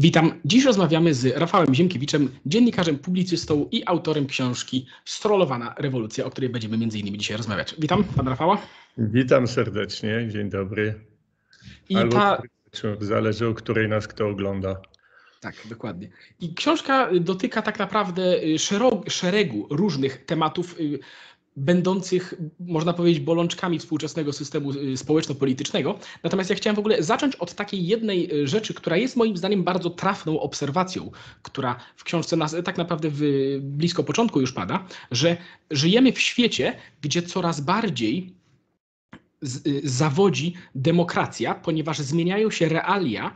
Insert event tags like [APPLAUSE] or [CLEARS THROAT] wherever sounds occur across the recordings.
Witam. Dziś rozmawiamy z Rafałem Ziemkiewiczem, dziennikarzem, publicystą i autorem książki Strollowana rewolucja, o której będziemy między innymi dzisiaj rozmawiać. Witam pana Rafała. Witam serdecznie, dzień dobry. I Albo ta... zależy o której nas kto ogląda. Tak, dokładnie. I książka dotyka tak naprawdę szeregu różnych tematów będących, można powiedzieć, bolączkami współczesnego systemu y, społeczno-politycznego. Natomiast ja chciałem w ogóle zacząć od takiej jednej y, rzeczy, która jest moim zdaniem bardzo trafną obserwacją, która w książce nas tak naprawdę w, blisko początku już pada, że żyjemy w świecie, gdzie coraz bardziej y, zawodzi demokracja, ponieważ zmieniają się realia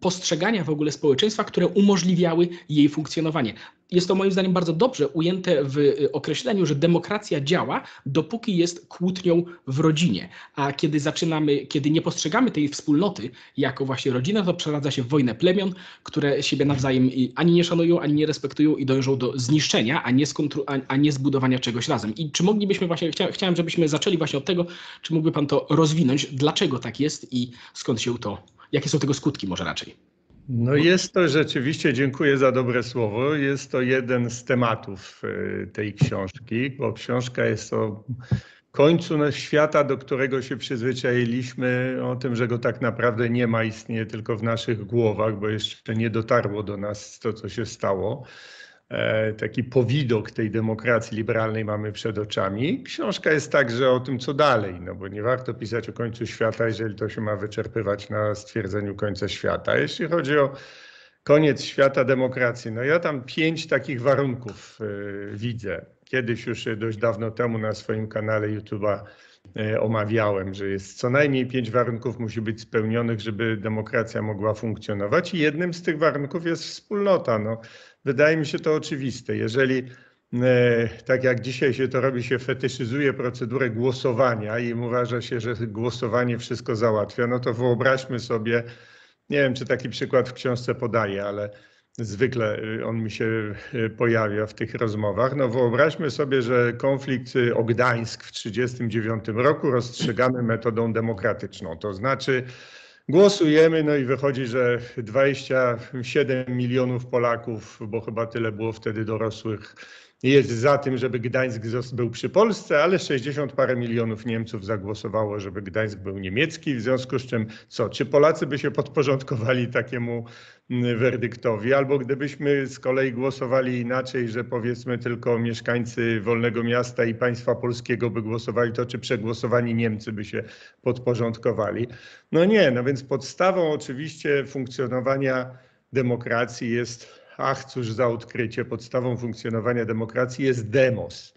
postrzegania w ogóle społeczeństwa, które umożliwiały jej funkcjonowanie. Jest to moim zdaniem bardzo dobrze ujęte w y, określeniu, że demokracja działa, dopóki jest kłótnią w rodzinie. A kiedy zaczynamy, kiedy nie postrzegamy tej wspólnoty jako właśnie rodzinę, to przeradza się w wojnę plemion, które siebie nawzajem ani nie szanują, ani nie respektują i dążą do zniszczenia, a nie, skontru, a, nie zbudowania czegoś razem. I czy moglibyśmy właśnie, chcia, chciałem, żebyśmy zaczęli właśnie od tego, czy mógłby Pan to rozwinąć, dlaczego tak jest i skąd się to Jakie są tego skutki może raczej? No jest to rzeczywiście, dziękuję za dobre słowo, jest to jeden z tematów e, tej książki, bo książka jest o końcu świata, do którego się przyzwyczailiśmy, o tym, że go tak naprawdę nie ma, istnieje tylko w naszych głowach, bo jeszcze nie dotarło do nas to, co się stało. E, taki powidok tej demokracji liberalnej mamy przed oczami. Książka jest także o tym, co dalej, no bo nie warto pisać o końcu świata, jeżeli to się ma wyczerpywać na stwierdzeniu końca świata. Jeśli chodzi o koniec świata demokracji, no ja tam pięć takich warunków y, widzę. Kiedyś już dość dawno temu na swoim kanale YouTube'a omawiałem, że jest co najmniej pięć warunków musi być spełnionych, żeby demokracja mogła funkcjonować i jednym z tych warunków jest wspólnota. No, Wydaje mi się to oczywiste. Jeżeli e, tak jak dzisiaj się to robi, się fetyszyzuje procedurę głosowania i uważa się, że głosowanie wszystko załatwia, no to wyobraźmy sobie, nie wiem czy taki przykład w książce podaję, ale zwykle e, on mi się e, pojawia w tych rozmowach. No wyobraźmy sobie, że konflikt o Gdańsk w 1939 roku rozstrzygamy metodą demokratyczną. To znaczy Głosujemy, no i wychodzi, że 27 milionów Polaków, bo chyba tyle było wtedy dorosłych, jest za tym, żeby Gdańsk był przy Polsce, ale 60 parę milionów Niemców zagłosowało, żeby Gdańsk był niemiecki, w związku z czym co, czy Polacy by się podporządkowali takiemu mm, werdyktowi, albo gdybyśmy z kolei głosowali inaczej, że powiedzmy tylko mieszkańcy Wolnego Miasta i państwa polskiego by głosowali, to czy przegłosowani Niemcy by się podporządkowali? No nie, no więc podstawą oczywiście funkcjonowania demokracji jest ach cóż za odkrycie, podstawą funkcjonowania demokracji jest demos.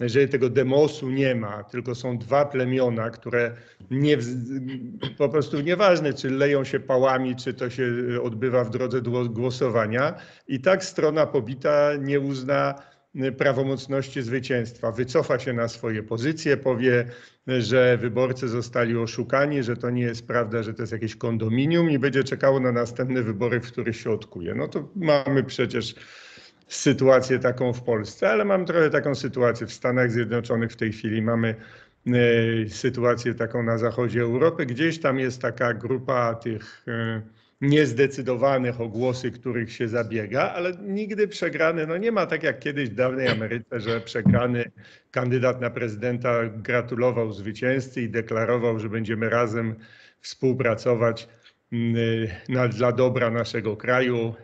Jeżeli tego demosu nie ma, tylko są dwa plemiona, które nie, po prostu nieważne, czy leją się pałami, czy to się odbywa w drodze głosowania, i tak strona pobita nie uzna prawomocności zwycięstwa. Wycofa się na swoje pozycje, powie, że wyborcy zostali oszukani, że to nie jest prawda, że to jest jakieś kondominium i będzie czekało na następne wybory, w których się odkuje. No to mamy przecież sytuację taką w Polsce, ale mam trochę taką sytuację w Stanach Zjednoczonych w tej chwili. Mamy e, sytuację taką na zachodzie Europy. Gdzieś tam jest taka grupa tych e, niezdecydowanych o głosy, których się zabiega, ale nigdy przegrany, no nie ma tak jak kiedyś w dawnej Ameryce, że przegrany kandydat na prezydenta gratulował zwycięzcy i deklarował, że będziemy razem współpracować mm, na, dla dobra naszego kraju.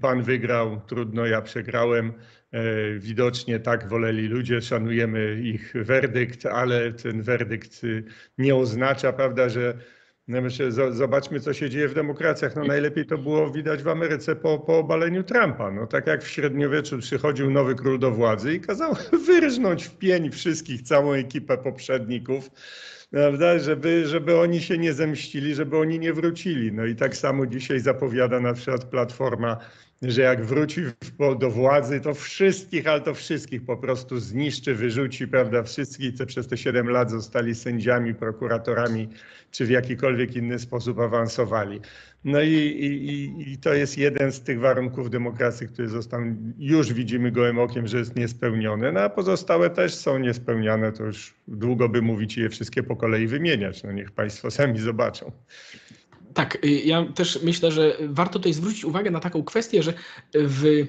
Pan wygrał, trudno, ja przegrałem. E, widocznie tak woleli ludzie, szanujemy ich werdykt, ale ten werdykt nie oznacza, prawda, że no myślę, zobaczmy, co się dzieje w demokracjach. No najlepiej to było widać w Ameryce po, po obaleniu Trumpa. No tak jak w średniowieczu przychodził nowy król do władzy i kazał [LAUGHS] wyrżnąć w pień wszystkich, całą ekipę poprzedników, prawda, żeby, żeby oni się nie zemścili, żeby oni nie wrócili. No i tak samo dzisiaj zapowiada na przykład Platforma że jak wróci do władzy, to wszystkich, ale to wszystkich po prostu zniszczy, wyrzuci, prawda, wszystkich, co przez te 7 lat zostali sędziami, prokuratorami, czy w jakikolwiek inny sposób awansowali. No i, i, i to jest jeden z tych warunków demokracji, który został, już widzimy gołym okiem, że jest niespełniony, no a pozostałe też są niespełniane, to już długo by mówić i je wszystkie po kolei wymieniać, no niech Państwo sami zobaczą. Tak, y, ja też myślę, że warto tutaj zwrócić uwagę na taką kwestię, że w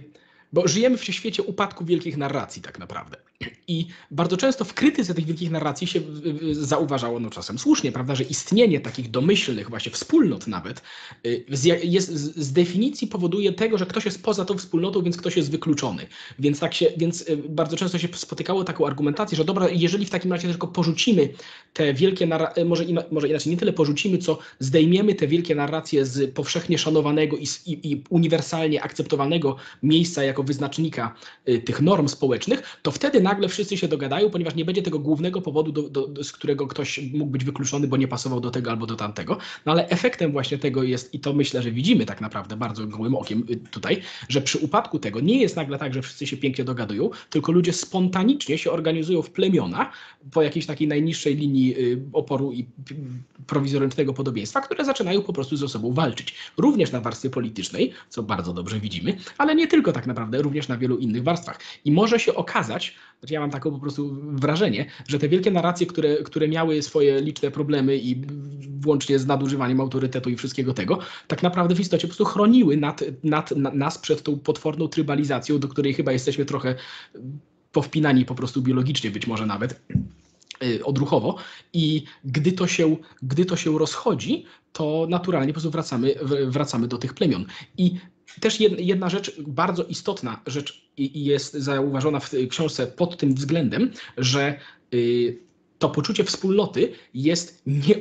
bo żyjemy w świecie upadku wielkich narracji, tak naprawdę. I bardzo często w krytyce tych wielkich narracji się zauważało, no czasem słusznie, prawda, że istnienie takich domyślnych, właśnie wspólnot nawet, y, jest, z definicji powoduje tego, że ktoś jest poza tą wspólnotą, więc ktoś jest wykluczony. Więc, tak się, więc y, bardzo często się spotykało taką argumentację, że dobra, jeżeli w takim razie tylko porzucimy te wielkie narracje, może, może inaczej, nie tyle porzucimy, co zdejmiemy te wielkie narracje z powszechnie szanowanego i, i, i uniwersalnie akceptowanego miejsca jako wyznacznika y, tych norm społecznych, to wtedy nagle wszyscy się dogadają, ponieważ nie będzie tego głównego powodu, do, do, z którego ktoś mógł być wykluczony, bo nie pasował do tego albo do tamtego. No ale efektem właśnie tego jest, i to myślę, że widzimy tak naprawdę bardzo gołym okiem y, tutaj, że przy upadku tego nie jest nagle tak, że wszyscy się pięknie dogadują, tylko ludzie spontanicznie się organizują w plemiona po jakiejś takiej najniższej linii y, oporu i prowizorycznego podobieństwa, które zaczynają po prostu ze sobą walczyć. Również na warstwie politycznej, co bardzo dobrze widzimy, ale nie tylko tak naprawdę, również na wielu innych warstwach. I może się okazać, znaczy ja mam takie po prostu wrażenie, że te wielkie narracje, które, które miały swoje liczne problemy i włącznie z nadużywaniem autorytetu i wszystkiego tego, tak naprawdę w istocie po prostu chroniły nad, nad nas przed tą potworną trybalizacją, do której chyba jesteśmy trochę powpinani po prostu biologicznie być może nawet y, odruchowo i gdy to się, gdy to się rozchodzi, to naturalnie po prostu wracamy, wracamy do tych plemion. I też jedna rzecz, bardzo istotna rzecz jest zauważona w książce pod tym względem, że y, to poczucie wspólnoty jest nie,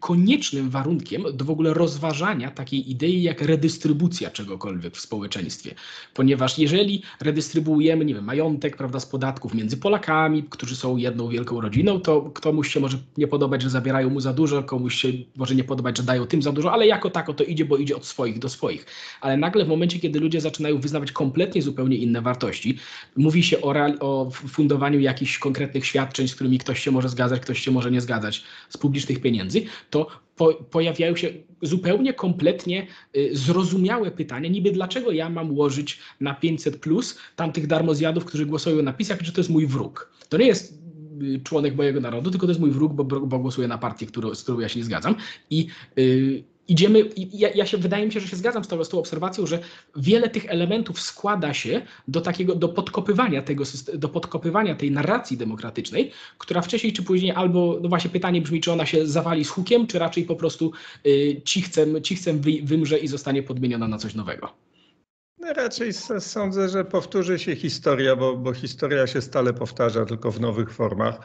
koniecznym warunkiem do w ogóle rozważania takiej idei jak redystrybucja czegokolwiek w społeczeństwie. Ponieważ jeżeli redystrybuujemy, nie wiem, majątek, prawda, z podatków między Polakami, którzy są jedną wielką rodziną, to komuś się może nie podobać, że zabierają mu za dużo, komuś się może nie podobać, że dają tym za dużo, ale jako tako to idzie, bo idzie od swoich do swoich. Ale nagle w momencie, kiedy ludzie zaczynają wyznawać kompletnie zupełnie inne wartości, mówi się o, o fundowaniu jakichś konkretnych świadczeń, z którymi ktoś się może zgadzać, ktoś się może nie zgadzać z publicznych pieniędzy, to po, pojawiają się zupełnie kompletnie y, zrozumiałe pytania, niby dlaczego ja mam łożyć na 500 plus tamtych darmozjadów, którzy głosują na PiS, jak że to jest mój wróg. To nie jest y, członek mojego narodu, tylko to jest mój wróg, bo, bo głosuje na partię, którą, z którą ja się nie zgadzam. I yy, idziemy, ja, ja, się wydaje mi się, że się zgadzam z tą, z tą obserwacją, że wiele tych elementów składa się do takiego, do podkopywania tego, do podkopywania tej narracji demokratycznej, która wcześniej czy później albo, no właśnie pytanie brzmi, czy ona się zawali z hukiem, czy raczej po prostu y, cichcem, cichcem wy, wymrze i zostanie podmieniona na coś nowego. No raczej sądzę, że powtórzy się historia, bo, bo historia się stale powtarza, tylko w nowych formach.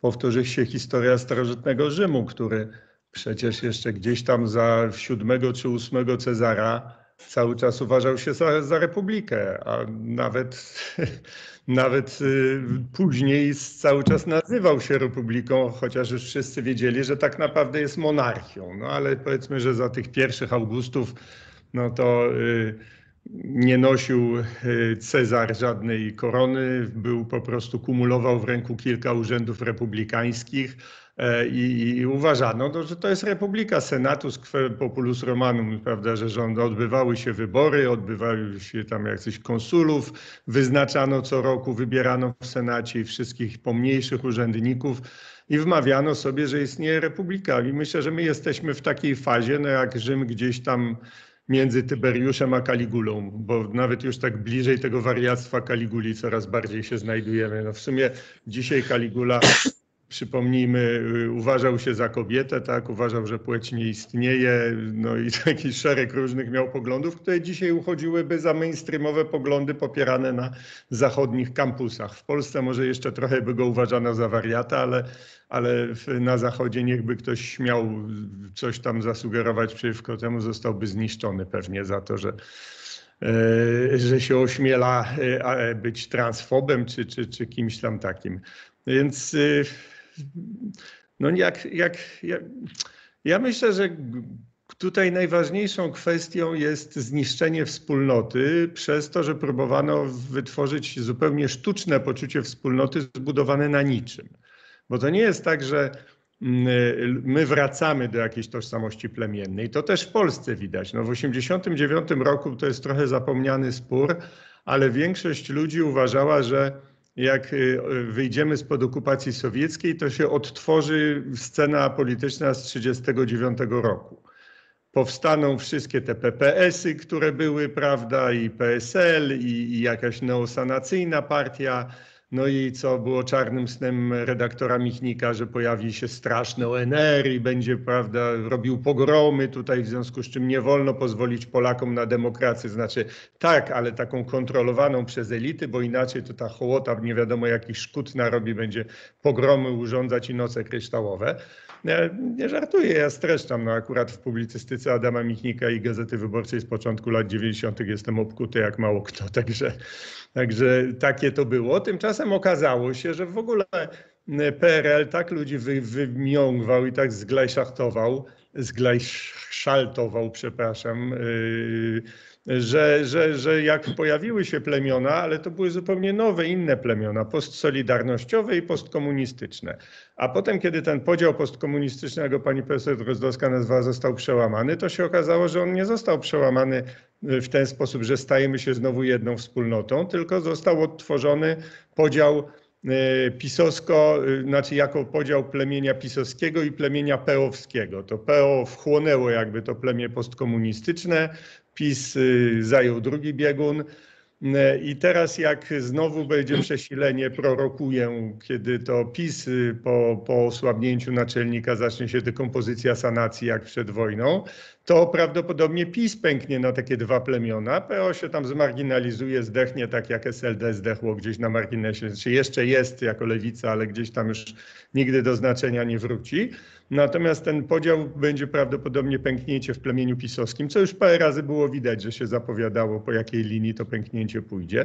Powtórzy się historia starożytnego Rzymu, który Przecież jeszcze gdzieś tam za siódmego czy ósmego Cezara cały czas uważał się za, za republikę, a nawet, [LAUGHS] nawet y, później cały czas nazywał się republiką, chociaż już wszyscy wiedzieli, że tak naprawdę jest monarchią. No ale powiedzmy, że za tych pierwszych Augustów, no to y, nie nosił y, Cezar żadnej korony, był po prostu kumulował w ręku kilka urzędów republikańskich i, i uważano, no, że to jest republika senatus populus romanum, prawda, że rząd, odbywały się wybory, odbywały się tam jakichś konsulów, wyznaczano co roku, wybierano w senacie wszystkich pomniejszych urzędników i wmawiano sobie, że istnieje republika. I myślę, że my jesteśmy w takiej fazie, no jak Rzym gdzieś tam między Tyberiuszem a Kaligulą, bo nawet już tak bliżej tego wariactwa Kaliguli coraz bardziej się znajdujemy. No w sumie dzisiaj Kaligula przypomnijmy, y, uważał się za kobietę, tak, uważał, że płeć nie istnieje, no i [LAUGHS] taki szereg różnych miał poglądów, które dzisiaj uchodziłyby za mainstreamowe poglądy popierane na zachodnich kampusach. W Polsce może jeszcze trochę by go uważano za wariata, ale, ale na zachodzie niechby ktoś śmiał coś tam zasugerować przeciwko temu, zostałby zniszczony pewnie za to, że e, że się ośmiela e, być transfobem czy, czy, czy kimś tam takim. Więc y, no jak, jak, jak, ja myślę, że tutaj najważniejszą kwestią jest zniszczenie wspólnoty przez to, że próbowano wytworzyć zupełnie sztuczne poczucie wspólnoty zbudowane na niczym. Bo to nie jest tak, że mm, my wracamy do jakiejś tożsamości plemiennej. To też w Polsce widać. No w 1989 roku to jest trochę zapomniany spór, ale większość ludzi uważała, że jak y, wyjdziemy spod okupacji sowieckiej, to się odtworzy scena polityczna z 1939 roku. powstaną wszystkie te PPS-y, które były, prawda, i PSL, i, i jakaś neosanacyjna partia. No i co było czarnym snem redaktora Michnika, że pojawi się straszny ONR i będzie, prawda, robił pogromy tutaj, w związku z czym nie wolno pozwolić Polakom na demokrację. Znaczy tak, ale taką kontrolowaną przez elity, bo inaczej to ta hołota nie wiadomo jakich szkód narobi, będzie pogromy urządzać i noce kryształowe. Nie, nie żartuję, ja streszczam. No akurat w publicystyce Adama Michnika i Gazety Wyborczej z początku lat 90. jestem obkuty jak mało kto, [LAUGHS] także, także takie to było. Tymczasem okazało się, że w ogóle PRL tak ludzi wy, wymiągwał i tak zglajszachtował, zglajszaltował, przepraszam, yy, że, że, że jak pojawiły się plemiona, ale to były zupełnie nowe, inne plemiona, postsolidarnościowe i postkomunistyczne. A potem, kiedy ten podział postkomunistyczny, jak go pani profesor Drozdowska nazwała, został przełamany, to się okazało, że on nie został przełamany w ten sposób, że stajemy się znowu jedną wspólnotą, tylko został odtworzony podział e, pisowsko, e, znaczy jako podział plemienia pisowskiego i plemienia peowskiego. To PO wchłonęło jakby to plemię postkomunistyczne, PiS y, zajął drugi biegun. Y, I teraz jak znowu będzie przesilenie, prorokuję, kiedy to PiS y, po, po osłabnięciu naczelnika zacznie się dekompozycja sanacji jak przed wojną, to prawdopodobnie PiS pęknie na takie dwa plemiona. PO się tam zmarginalizuje, zdechnie tak jak SLD zdechło gdzieś na marginesie. Znaczy jeszcze jest jako lewica, ale gdzieś tam już nigdy do znaczenia nie wróci. Natomiast ten podział będzie prawdopodobnie pęknięcie w plemieniu pisowskim, co już parę razy było widać, że się zapowiadało, po jakiej linii to pęknięcie pójdzie.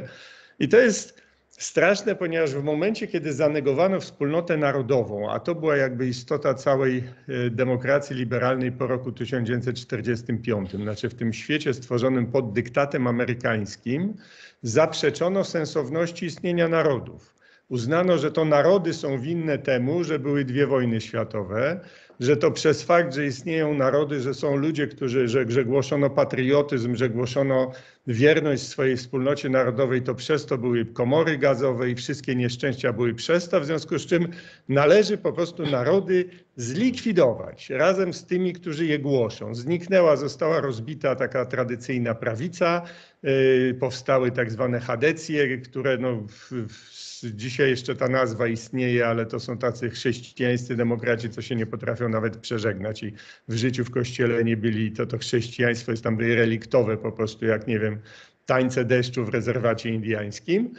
I to jest straszne, ponieważ w momencie, kiedy zanegowano wspólnotę narodową, a to była jakby istota całej e, demokracji liberalnej po roku 1945, znaczy w tym świecie stworzonym pod dyktatem amerykańskim, zaprzeczono sensowności istnienia narodów. Uznano, że to narody są winne temu, że były dwie wojny światowe, że to przez fakt, że istnieją narody, że są ludzie, którzy, że, że głoszono patriotyzm, że głoszono wierność swojej wspólnocie narodowej, to przez to były komory gazowe i wszystkie nieszczęścia były przez to, w związku z czym należy po prostu narody zlikwidować razem z tymi, którzy je głoszą. Zniknęła, została rozbita taka tradycyjna prawica, yy, powstały tak zwane chadecje, które no, w, w dzisiaj jeszcze ta nazwa istnieje, ale to są tacy chrześcijańscy demokraci, co się nie potrafią nawet przeżegnać i w życiu w kościele nie byli, to to chrześcijaństwo jest tam reliktowe po prostu, jak nie wiem, tańce deszczu w rezerwacie indiańskim.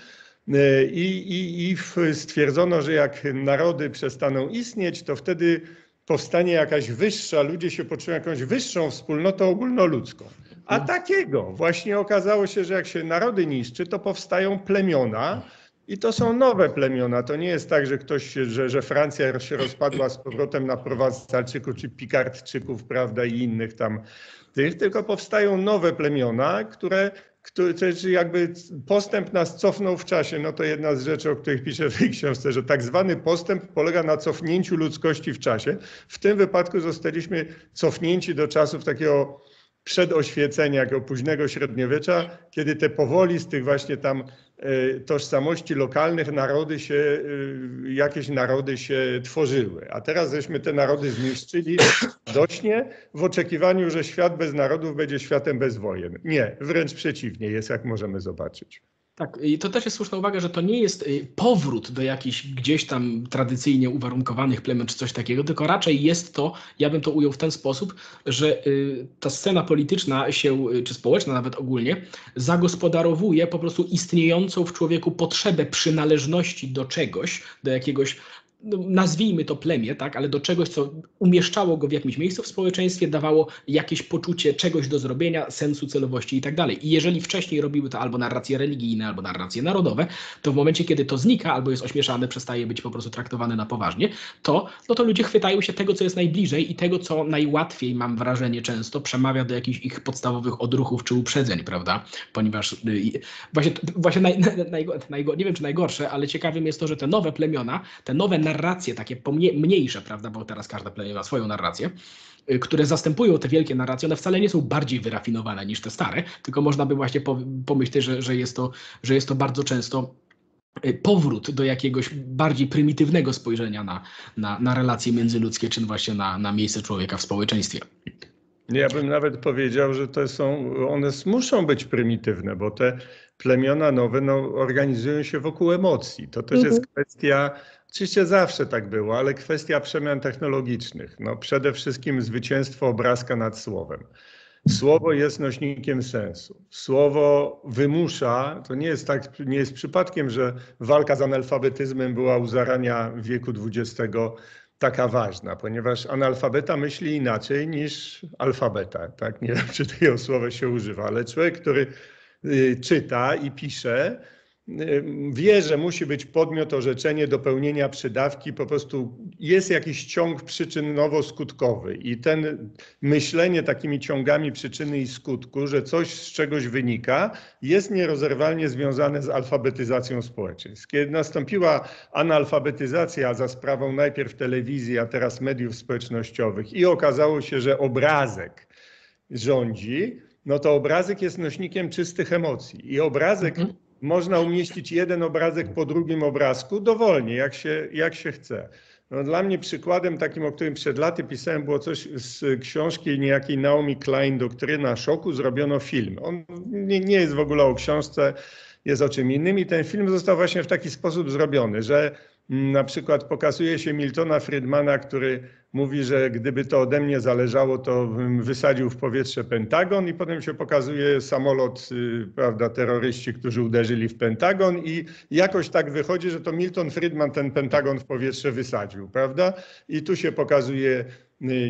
I, i, I stwierdzono, że jak narody przestaną istnieć, to wtedy powstanie jakaś wyższa, ludzie się poczują jakąś wyższą wspólnotą ogólnoludzką. A takiego właśnie okazało się, że jak się narody niszczy, to powstają plemiona, i to są nowe plemiona. To nie jest tak, że ktoś, że, że Francja się rozpadła z powrotem na Prowancalczyków czy Pikardczyków, prawda, i innych tam tych, tylko powstają nowe plemiona, które które jakby postęp nas cofnął w czasie. No to jedna z rzeczy, o których piszę w tej książce, że tak zwany postęp polega na cofnięciu ludzkości w czasie. W tym wypadku zostaliśmy cofnięci do czasów takiego przedoświecenia, jakiego późnego średniowiecza, kiedy te powoli z tych właśnie tam tożsamości lokalnych narody się, e, jakieś narody się tworzyły. A teraz żeśmy te narody zniszczyli [CLEARS THROAT] dośnie w oczekiwaniu, że świat bez narodów będzie światem bez wojen. Nie, wręcz przeciwnie jest, jak możemy zobaczyć. Tak, i to też jest słuszna uwaga, że to nie jest y, powrót do jakichś gdzieś tam tradycyjnie uwarunkowanych plemion czy coś takiego, tylko raczej jest to, ja bym to ujął w ten sposób, że y, ta scena polityczna się, y, czy społeczna nawet ogólnie, zagospodarowuje po prostu istniejącą w człowieku potrzebę przynależności do czegoś, do jakiegoś nazwijmy to plemię, tak, ale do czegoś, co umieszczało go w jakimś miejscu w społeczeństwie, dawało jakieś poczucie czegoś do zrobienia, sensu, celowości i tak dalej. I jeżeli wcześniej robiły to albo narracje religijne, albo narracje narodowe, to w momencie, kiedy to znika, albo jest ośmieszane, przestaje być po prostu traktowane na poważnie, to, no to ludzie chwytają się tego, co jest najbliżej i tego, co najłatwiej, mam wrażenie, często przemawia do jakichś ich podstawowych odruchów czy uprzedzeń, prawda? Ponieważ y, właśnie, właśnie [LAUGHS] naj, naj, naj, nie wiem, czy najgorsze, ale ciekawym jest to, że te nowe plemiona, te nowe narracje takie mniejsze, prawda, bo teraz każda plemię ma swoją narrację, y, które zastępują te wielkie narracje, one wcale nie są bardziej wyrafinowane niż te stare, tylko można by właśnie pomyśleć, że, że, jest, to, że jest to bardzo często y, powrót do jakiegoś bardziej prymitywnego spojrzenia na, na, na relacje międzyludzkie, czy właśnie na, na miejsce człowieka w społeczeństwie. Ja bym nawet powiedział, że to są, one muszą być prymitywne, bo te plemiona nowe no, organizują się wokół emocji. To też jest kwestia, oczywiście zawsze tak było, ale kwestia przemian technologicznych. No, przede wszystkim zwycięstwo obrazka nad słowem. Słowo jest nośnikiem sensu. Słowo wymusza, to nie jest tak, nie jest przypadkiem, że walka z analfabetyzmem była u zarania wieku XX taka ważna, ponieważ analfabeta myśli inaczej niż alfabeta. Tak? Nie wiem, czy tego słowa się używa, ale człowiek, który y, czyta i pisze, wie, że musi być podmiot, orzeczenie, dopełnienia przydawki, po prostu jest jakiś ciąg przyczynowo-skutkowy i ten myślenie takimi ciągami przyczyny i skutku, że coś z czegoś wynika, jest nierozerwalnie związane z alfabetyzacją społeczeństw. Kiedy nastąpiła analfabetyzacja za sprawą najpierw telewizji, a teraz mediów społecznościowych i okazało się, że obrazek rządzi, no to obrazek jest nośnikiem czystych emocji i obrazek Mhm. Można umieścić jeden obrazek po drugim obrazku dowolnie, jak się, jak się chce. No, dla mnie przykładem takim, o którym przed laty pisałem, było coś z książki niejakiej Naomi Klein, Doktryna Szoku, zrobiono film. On nie, nie jest w ogóle o książce, jest o czym innym i ten film został właśnie w taki sposób zrobiony, że na przykład pokazuje się Miltona Friedmana, który mówi, że gdyby to ode mnie zależało, to bym wysadził w powietrze Pentagon i potem się pokazuje samolot, y, prawda, terroryści, którzy uderzyli w Pentagon i jakoś tak wychodzi, że to Milton Friedman ten Pentagon w powietrze wysadził, prawda? I tu się pokazuje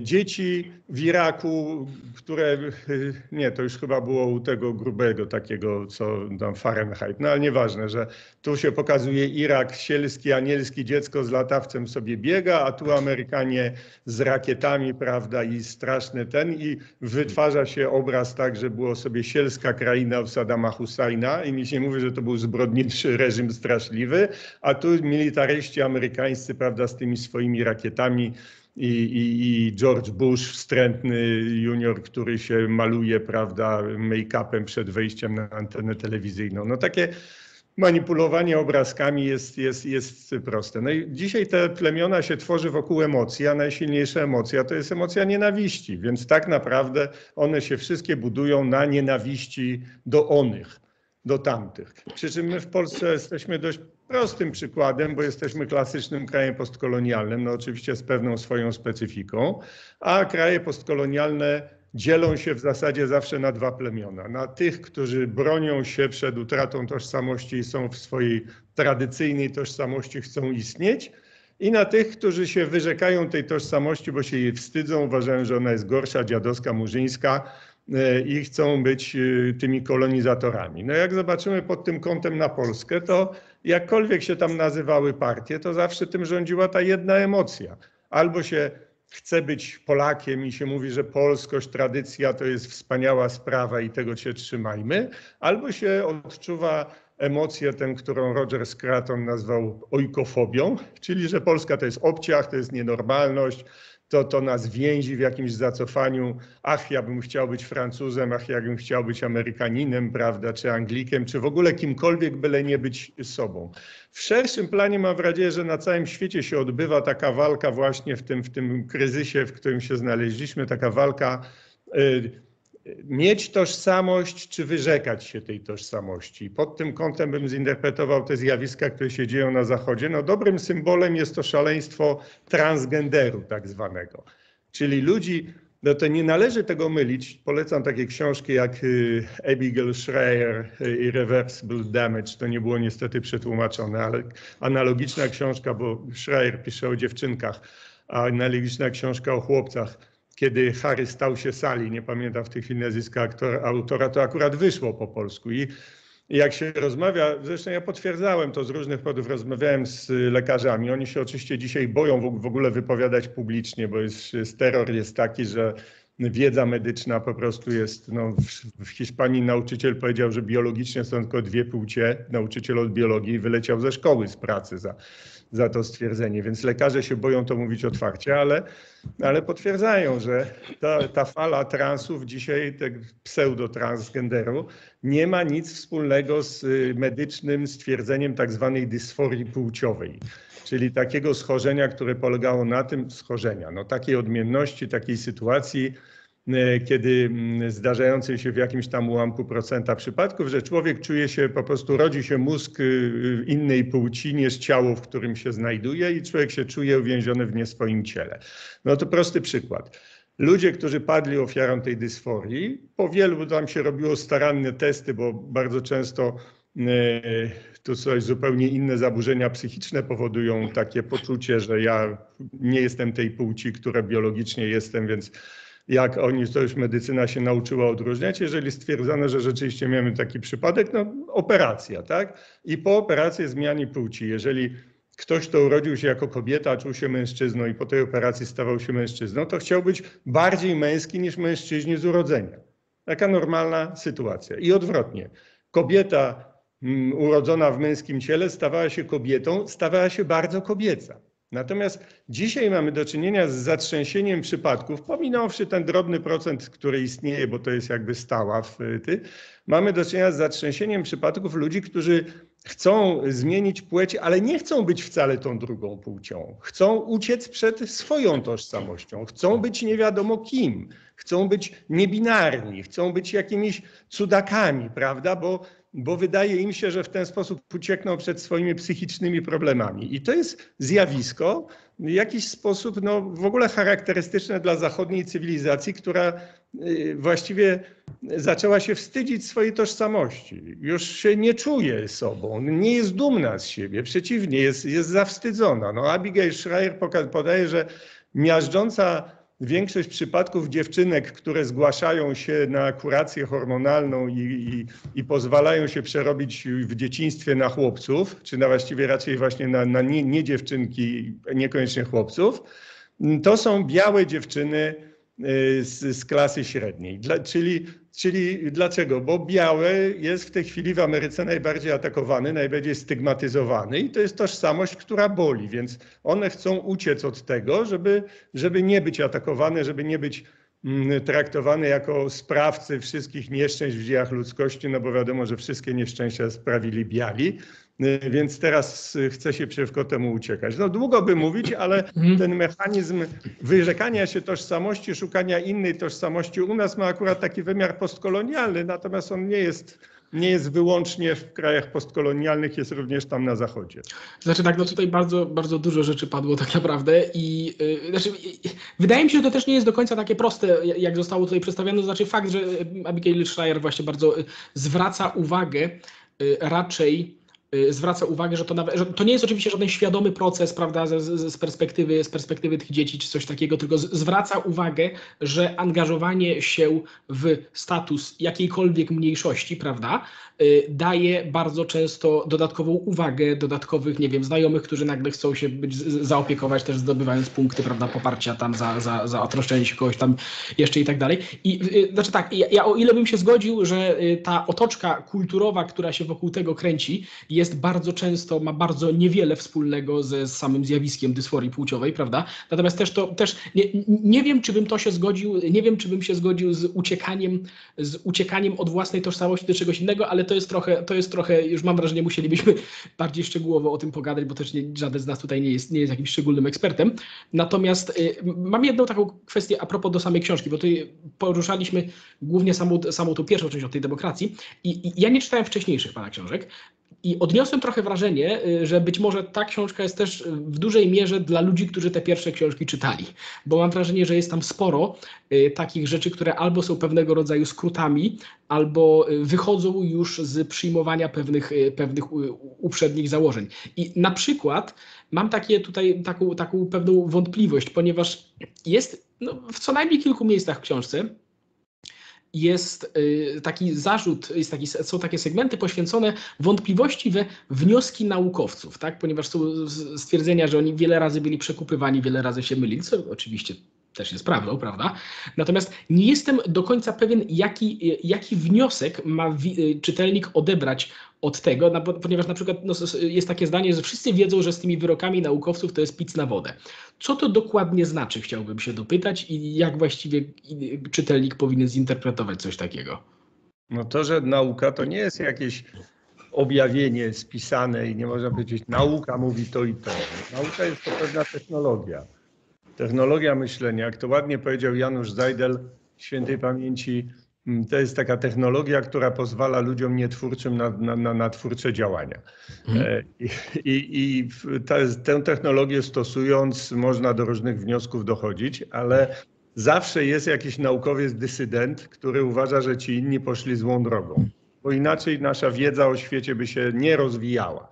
dzieci w Iraku, które, y, nie, to już chyba było u tego grubego takiego, co tam Fahrenheit, no ale nieważne, że tu się pokazuje Irak sielski, anielski, dziecko z latawcem sobie biega, a tu Amerykanie z rakietami, prawda, i straszny ten i wytwarza się obraz tak, że było sobie sielska kraina w Saddama Husajna i mi się mówi, że to był zbrodniczy reżim straszliwy, a tu militaryści amerykańscy, prawda, z tymi swoimi rakietami i, i, i George Bush, wstrętny junior, który się maluje, prawda, make-upem przed wejściem na antenę telewizyjną. No takie manipulowanie obrazkami jest, jest, jest proste. No i dzisiaj te plemiona się tworzy wokół emocji, a najsilniejsza emocja to jest emocja nienawiści, więc tak naprawdę one się wszystkie budują na nienawiści do onych, do tamtych. Przy czym my w Polsce jesteśmy dość prostym przykładem, bo jesteśmy klasycznym krajem postkolonialnym, no oczywiście z pewną swoją specyfiką, a kraje postkolonialne dzielą się w zasadzie zawsze na dwa plemiona. Na tych, którzy bronią się przed utratą tożsamości i są w swojej tradycyjnej tożsamości, chcą istnieć, i na tych, którzy się wyrzekają tej tożsamości, bo się jej wstydzą, uważają, że ona jest gorsza, dziadowska, murzyńska i chcą być e, tymi kolonizatorami. No jak zobaczymy pod tym kątem na Polskę, to jakkolwiek się tam nazywały partie, to zawsze tym rządziła ta jedna emocja. Albo się chce być Polakiem i się mówi, że polskość, tradycja to jest wspaniała sprawa i tego się trzymajmy, albo się odczuwa emocję tę, którą Roger Scraton nazwał ojkofobią, czyli że Polska to jest obciach, to jest nienormalność, to, to nas więzi w jakimś zacofaniu. Ach, ja bym chciał być Francuzem, ach, ja bym chciał być Amerykaninem, prawda, czy Anglikiem, czy w ogóle kimkolwiek, byle nie być sobą. W szerszym planie mam wrażenie, że na całym świecie się odbywa taka walka właśnie w tym, w tym kryzysie, w którym się znaleźliśmy, taka walka y, mieć tożsamość, czy wyrzekać się tej tożsamości. Pod tym kątem bym zinterpretował te zjawiska, które się dzieją na Zachodzie. No, dobrym symbolem jest to szaleństwo transgenderu tak zwanego, czyli ludzi, no to nie należy tego mylić. Polecam takie książki jak y, Abigail Schreier y, Irreversible Damage. To nie było niestety przetłumaczone, ale analogiczna książka, bo Schreier pisze o dziewczynkach, a analogiczna książka o chłopcach kiedy Harry stał się Sali, nie pamiętam w tej chwili nazwiska aktora, autora, to akurat wyszło po polsku. I jak się rozmawia, zresztą ja potwierdzałem to z różnych powodów, rozmawiałem z lekarzami. Oni się oczywiście dzisiaj boją w ogóle wypowiadać publicznie, bo jest, jest terror jest taki, że wiedza medyczna po prostu jest, no, w, Hiszpanii nauczyciel powiedział, że biologicznie są tylko dwie płcie, nauczyciel od biologii wyleciał ze szkoły z pracy za, za to stwierdzenie, więc lekarze się boją to mówić otwarcie, ale, ale potwierdzają, że ta, ta fala transów dzisiaj, tego pseudotransgenderu, nie ma nic wspólnego z y, medycznym stwierdzeniem tak zwanej dysforii płciowej, czyli takiego schorzenia, które polegało na tym, schorzenia, no takiej odmienności, takiej sytuacji, kiedy mm, zdarzającej się w jakimś tam ułamku procenta przypadków, że człowiek czuje się, po prostu rodzi się mózg y, innej płci niż ciało, w którym się znajduje i człowiek się czuje uwięziony w nie swoim ciele. No to prosty przykład. Ludzie, którzy padli ofiarą tej dysforii, po wielu tam się robiło staranne testy, bo bardzo często e, tu coś zupełnie inne zaburzenia psychiczne powodują takie poczucie, że ja nie jestem tej płci, która biologicznie jestem, więc jak oni, to już medycyna się nauczyła odróżniać, jeżeli stwierdzono, że rzeczywiście miałem taki przypadek, no operacja, tak? I po operacji zmianie płci, jeżeli ktoś, kto urodził się jako kobieta, czuł się mężczyzną i po tej operacji stawał się mężczyzną, to chciał być bardziej męski niż mężczyźni z urodzenia. Taka normalna sytuacja. I odwrotnie. Kobieta mm, urodzona w męskim ciele stawała się kobietą, stawała się bardzo kobieca. Natomiast dzisiaj mamy do czynienia z zatrzęsieniem przypadków, pominąwszy ten drobny procent, który istnieje, bo to jest jakby stała w ty, mamy do czynienia z zatrzęsieniem przypadków ludzi, którzy chcą zmienić płeć, ale nie chcą być wcale tą drugą płcią. Chcą uciec przed swoją tożsamością, chcą być nie wiadomo kim, chcą być niebinarni, chcą być jakimiś cudakami, prawda? Bo, bo wydaje im się, że w ten sposób uciekną przed swoimi psychicznymi problemami. I to jest zjawisko, w jakiś sposób no, w ogóle charakterystyczne dla zachodniej cywilizacji, która y, właściwie zaczęła się wstydzić swojej tożsamości. Już się nie czuje sobą, nie jest dumna z siebie, przeciwnie, jest, jest zawstydzona. No, Abigail Schreier podaje, że miażdżąca większość przypadków dziewczynek, które zgłaszają się na kurację hormonalną i, i, i, pozwalają się przerobić w dzieciństwie na chłopców, czy na właściwie raczej właśnie na, na nie, nie dziewczynki, niekoniecznie chłopców, to są białe dziewczyny z, z klasy średniej. Dla, czyli Czyli dlaczego? Bo białe jest w tej chwili w Ameryce najbardziej atakowany, najbardziej stygmatyzowany i to jest tożsamość, która boli, więc one chcą uciec od tego, żeby, żeby nie być atakowane, żeby nie być mm, traktowane jako sprawcy wszystkich nieszczęść w dziejach ludzkości, no bo wiadomo, że wszystkie nieszczęścia sprawili biali. Y, więc teraz chce się przeciwko temu uciekać. No długo by mówić, ale mhm. ten mechanizm wyrzekania się tożsamości, szukania innej tożsamości u nas ma akurat taki wymiar postkolonialny, natomiast on nie jest nie jest wyłącznie w krajach postkolonialnych, jest również tam na zachodzie. Znaczy tak, no tutaj bardzo, bardzo dużo rzeczy padło tak naprawdę i yy, znaczy, yy, wydaje mi się, że to też nie jest do końca takie proste, jak zostało tutaj przedstawione. To znaczy fakt, że Abigail Schreier właśnie bardzo zwraca uwagę yy, raczej Y, zwraca uwagę, że to, nawet, że to nie jest oczywiście żaden świadomy proces, prawda, z, z, perspektywy, z perspektywy tych dzieci czy coś takiego, tylko z, zwraca uwagę, że angażowanie się w status jakiejkolwiek mniejszości, prawda, y, daje bardzo często dodatkową uwagę dodatkowych, nie wiem, znajomych, którzy nagle chcą się być, zaopiekować też zdobywając punkty, prawda, poparcia tam za, za, za otroszczenie się kogoś tam jeszcze i tak dalej. I y, znaczy tak, ja, ja o ile bym się zgodził, że ta otoczka kulturowa, która się wokół tego kręci, jest bardzo często, ma bardzo niewiele wspólnego ze samym zjawiskiem dysforii płciowej, prawda? Natomiast też to, też nie, nie wiem, czy bym to się zgodził, nie wiem, czy bym się zgodził z uciekaniem, z uciekaniem od własnej tożsamości do czegoś innego, ale to jest trochę, to jest trochę, już mam wrażenie, musielibyśmy [LAUGHS] bardziej szczegółowo o tym pogadać, bo też nie, żaden z nas tutaj nie jest, nie jest jakimś szczególnym ekspertem. Natomiast y, mam jedną taką kwestię a propos do samej książki, bo tutaj poruszaliśmy głównie samą, samą tą pierwszą część o tej demokracji i, i ja nie czytałem wcześniejszych pana książek, i odniosłem trochę wrażenie, y, że być może ta książka jest też w dużej mierze dla ludzi, którzy te pierwsze książki czytali, bo mam wrażenie, że jest tam sporo y, takich rzeczy, które albo są pewnego rodzaju skrótami, albo y, wychodzą już z przyjmowania pewnych, pewnych uprzednich założeń. I na przykład mam takie tutaj taką, taką pewną wątpliwość, ponieważ jest no, w co najmniej kilku miejscach w książce jest y, taki zarzut, jest taki, są takie segmenty poświęcone wątpliwości we wnioski naukowców, tak? ponieważ są stwierdzenia, że oni wiele razy byli przekupywani, wiele razy się mylili, co oczywiście też jest prawdą, prawda? Natomiast nie jestem do końca pewien, jaki, jaki wniosek ma czytelnik odebrać od tego, ponieważ na przykład no, jest takie zdanie, że wszyscy wiedzą, że z tymi wyrokami naukowców to jest pic na wodę. Co to dokładnie znaczy, chciałbym się dopytać i jak właściwie czytelnik powinien zinterpretować coś takiego? No to, że nauka to nie jest jakieś objawienie spisane i nie można powiedzieć, nauka mówi to i to. Nauka jest to pewna technologia technologia myślenia, jak to ładnie powiedział Janusz Zajdel, świętej pamięci. mm, To jest taka technologia, która pozwala ludziom nietwórczym na, na, na, na twórcze działania. Mhm. E, I, i, i ta, tę technologię stosując, można do różnych wniosków dochodzić, ale zawsze jest jakiś naukowiec dysydent, który uważa, że ci inni poszli złą drogą, bo inaczej nasza wiedza o świecie by się nie rozwijała.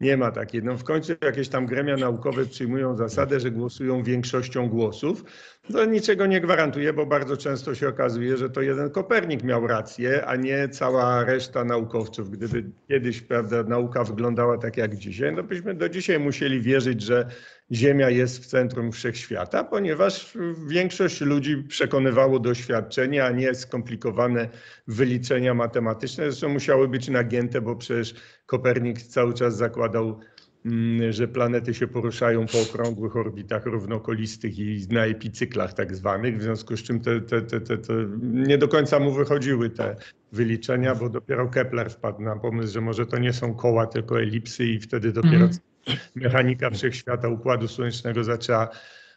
Nie ma takiej. No w końcu jakieś tam gremia naukowe przyjmują zasadę, że głosują większością głosów. To niczego nie gwarantuje, bo bardzo często się okazuje, że to jeden Kopernik miał rację, a nie cała reszta naukowców. Gdyby kiedyś prawda, nauka wyglądała tak jak dzisiaj, no byśmy do dzisiaj musieli wierzyć, że Ziemia jest w centrum wszechświata, ponieważ większość ludzi przekonywało doświadczenie, a nie skomplikowane wyliczenia matematyczne. Zresztą musiały być nagięte, bo przecież Kopernik cały czas zakładał, mm, że planety się poruszają po okrągłych orbitach równokolistych i na epicyklach tak zwanych, w związku z czym te, te, te, te, nie do końca mu wychodziły te wyliczenia, bo dopiero Kepler wpadł na pomysł, że może to nie są koła, tylko elipsy i wtedy dopiero Mhm. Mechanika wszechświata Układu Słonecznego zaczęła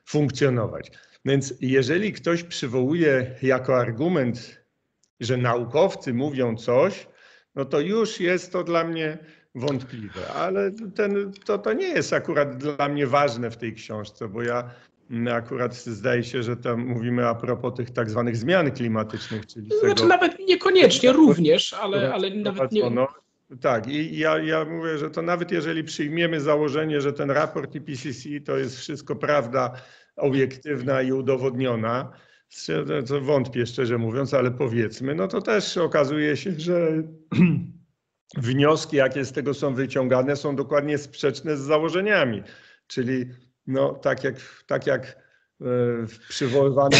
funkcjonować. Więc jeżeli ktoś przywołuje jako argument, że naukowcy mówią coś, no to już jest to dla mnie wątpliwe. Ale ten, to, to nie jest akurat dla mnie ważne w tej książce, bo ja akurat zdaje się, że tam mówimy a propos tych tak zwanych zmian klimatycznych, czyli Znaczy tego, nawet niekoniecznie również, ale, ale nawet nie... Tak, i ja, ja mówię, że to nawet jeżeli przyjmiemy założenie, że ten raport IPCC to jest wszystko prawda obiektywna i udowodniona, to wątpię szczerze mówiąc, ale powiedzmy, no to też okazuje się, że [CLEARS THROAT] wnioski, jakie z tego są wyciągane, są dokładnie sprzeczne z założeniami. Czyli no, tak jak, tak jak e, w przywoływanym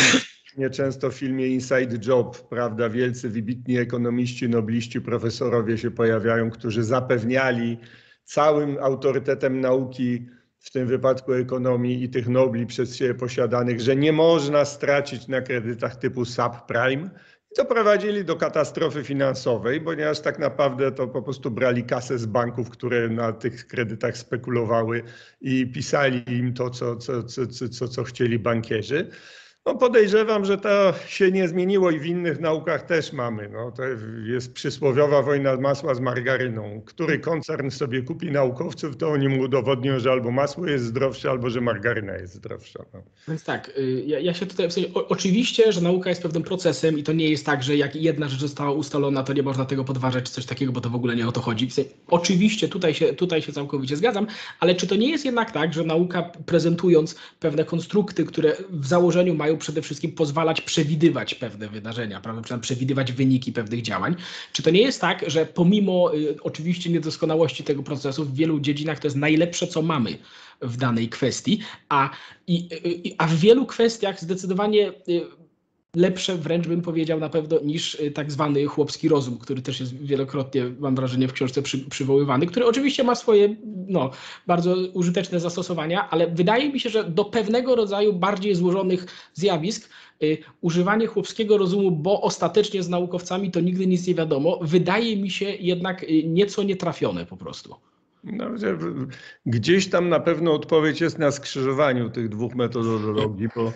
nieczęsto filmie Inside Job, prawda, wielcy, wybitni ekonomiści, nobliści, profesorowie się pojawiają, którzy zapewniali całym autorytetem nauki, w tym wypadku ekonomii i tych nobli przez siebie posiadanych, że nie można stracić na kredytach typu subprime. I doprowadzili do katastrofy finansowej, ponieważ tak naprawdę to po prostu brali kasę z banków, które na tych kredytach spekulowały i pisali im to, co, co, co, co, co chcieli bankierzy. No podejrzewam, że to się nie zmieniło i w innych naukach też mamy. No, to jest przysłowiowa wojna masła z margaryną. Który koncern sobie kupi naukowców, to oni mu udowodnią, że albo masło jest zdrowsze, albo że margaryna jest zdrowsza. No. Więc tak, y, ja, ja się tutaj, w sensie, o, oczywiście, że nauka jest pewnym procesem i to nie jest tak, że jak jedna rzecz została ustalona, to nie można tego podważać czy coś takiego, bo to w ogóle nie o to chodzi. W sensie, oczywiście tutaj się, tutaj się całkowicie zgadzam, ale czy to nie jest jednak tak, że nauka prezentując pewne konstrukty, które w założeniu mają przede wszystkim pozwalać przewidywać pewne wydarzenia, prawda, przewidywać wyniki pewnych działań, czy to nie jest tak, że pomimo y, oczywiście niedoskonałości tego procesu w wielu dziedzinach to jest najlepsze, co mamy w danej kwestii, a, i, i, a w wielu kwestiach zdecydowanie y, lepsze wręcz bym powiedział na pewno niż y, tak zwany chłopski rozum, który też jest wielokrotnie, mam wrażenie, w książce przy, przywoływany, który oczywiście ma swoje no, bardzo użyteczne zastosowania, ale wydaje mi się, że do pewnego rodzaju bardziej złożonych zjawisk y, używanie chłopskiego rozumu, bo ostatecznie z naukowcami to nigdy nic nie wiadomo, wydaje mi się jednak y, nieco nietrafione po prostu. No, gdzieś tam na pewno odpowiedź jest na skrzyżowaniu tych dwóch metodologii, bo,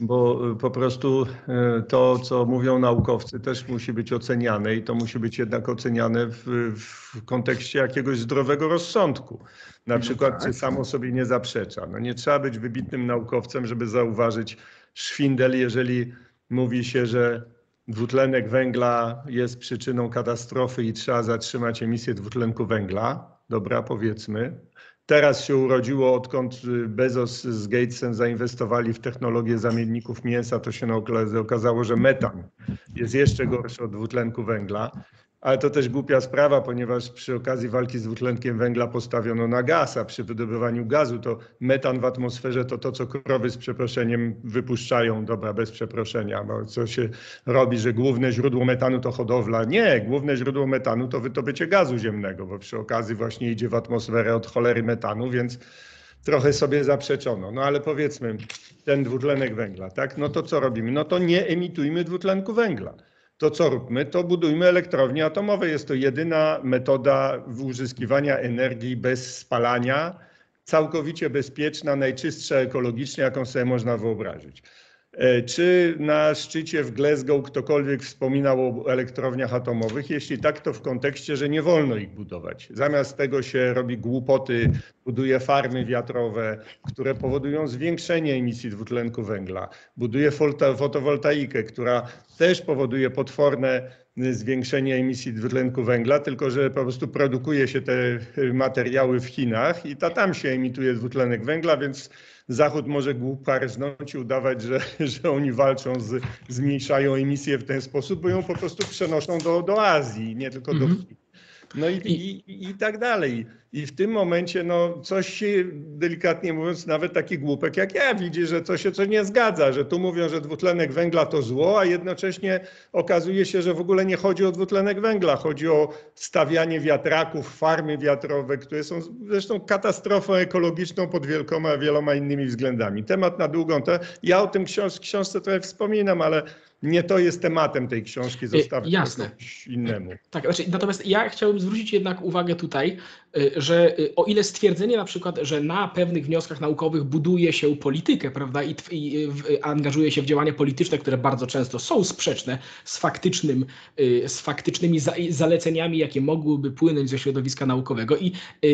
bo po prostu e, to, co mówią naukowcy, też musi być oceniane i to musi być jednak oceniane w, w kontekście jakiegoś zdrowego rozsądku. Na No przykład, tak. czy samo sobie nie zaprzecza. No nie trzeba być wybitnym naukowcem, żeby zauważyć szwindel, jeżeli mówi się, że dwutlenek węgla jest przyczyną katastrofy i trzeba zatrzymać emisję dwutlenku węgla. Dobra, powiedzmy. Teraz się urodziło, odkąd y, Bezos z Gatesem zainwestowali w technologię zamienników mięsa, to się okazało, że metan jest jeszcze gorszy od dwutlenku węgla. Ale to też głupia sprawa, ponieważ przy okazji walki z dwutlenkiem węgla postawiono na gaz, a przy wydobywaniu gazu to metan w atmosferze to to, co krowy z przeproszeniem wypuszczają, dobra, bez przeproszenia, bo co się robi, że główne źródło metanu to hodowla. Nie, główne źródło metanu to wydobycie gazu ziemnego, bo przy okazji właśnie idzie w atmosferę od cholery metanu, więc trochę sobie zaprzeczono. No ale powiedzmy, ten dwutlenek węgla, tak? No to co robimy? No to nie emitujmy dwutlenku węgla. To co róbmy? To budujmy elektrownie atomowe. Jest to jedyna metoda uzyskiwania energii bez spalania, całkowicie bezpieczna, najczystsza ekologicznie, jaką sobie można wyobrazić. E, czy na szczycie w Glasgow ktokolwiek wspominał o elektrowniach atomowych? Jeśli tak, to w kontekście, że nie wolno ich budować. Zamiast tego się robi głupoty, buduje farmy wiatrowe, które powodują zwiększenie emisji dwutlenku węgla, buduje fotowoltaikę, która też powoduje potworne zwiększenie emisji dwutlenku węgla, tylko że po prostu produkuje się te materiały w Chinach i to tam się emituje dwutlenek węgla, więc Zachód może głupka rżnąć i udawać, że, [LAUGHS] że oni walczą, z, zmniejszają emisję w ten sposób, bo ją po prostu przenoszą do, do Azji, nie tylko do mhm. Chin. No i, i, i, tak dalej. I w tym momencie no, coś się, delikatnie mówiąc, nawet taki głupek jak ja widzi, że coś się co nie zgadza, że tu mówią, że dwutlenek węgla to zło, a jednocześnie okazuje się, że w ogóle nie chodzi o dwutlenek węgla, chodzi o stawianie wiatraków, farmy wiatrowe, które są zresztą katastrofą ekologiczną pod wielkoma, wieloma innymi względami. Temat na długą. To ja o tym książ książce trochę wspominam, ale nie to jest tematem tej książki, y, zostawię Jasne. innemu. Tak, znaczy, natomiast ja chciałbym zwrócić jednak uwagę tutaj, że y, o ile stwierdzenie na przykład, że na pewnych wnioskach naukowych buduje się politykę, prawda, i, i angażuje się w działania polityczne, które bardzo często są sprzeczne z, faktycznym, z faktycznymi zaleceniami, jakie mogłyby płynąć ze środowiska naukowego. I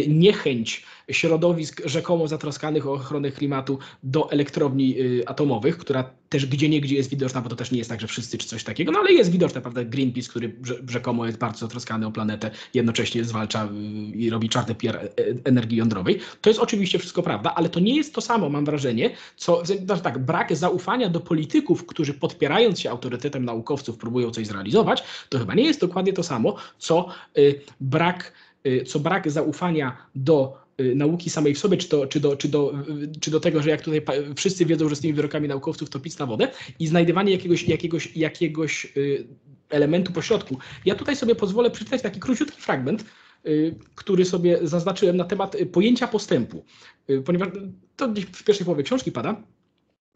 niechęć środowisk rzekomo zatroskanych o ochronę klimatu do elektrowni atomowych, która też gdzie niegdzie jest widoczna, bo to też nie jest tak, że wszyscy czy coś takiego, no ale jest widoczne, prawda, Greenpeace, który rzekomo jest bardzo zatroskany o planetę, jednocześnie zwalcza y, i robi czarny PR e, energii jądrowej. To jest oczywiście wszystko prawda, ale to nie jest to samo, mam wrażenie, co, znaczy tak, brak zaufania do polityków, którzy podpierając się autorytetem naukowców próbują coś zrealizować, to chyba nie jest dokładnie to samo, co y, brak, y, co brak zaufania do Y, nauki samej w sobie, czy, to, czy, do, czy, do, y, czy do tego, że jak tutaj wszyscy wiedzą, że z tymi wyrokami naukowców to pic na wodę i znajdywanie jakiegoś, jakiegoś, jakiegoś y, elementu pośrodku. Ja tutaj sobie pozwolę przeczytać taki króciutki fragment, który sobie zaznaczyłem na temat pojęcia postępu, ponieważ to gdzieś w pierwszej połowie książki pada,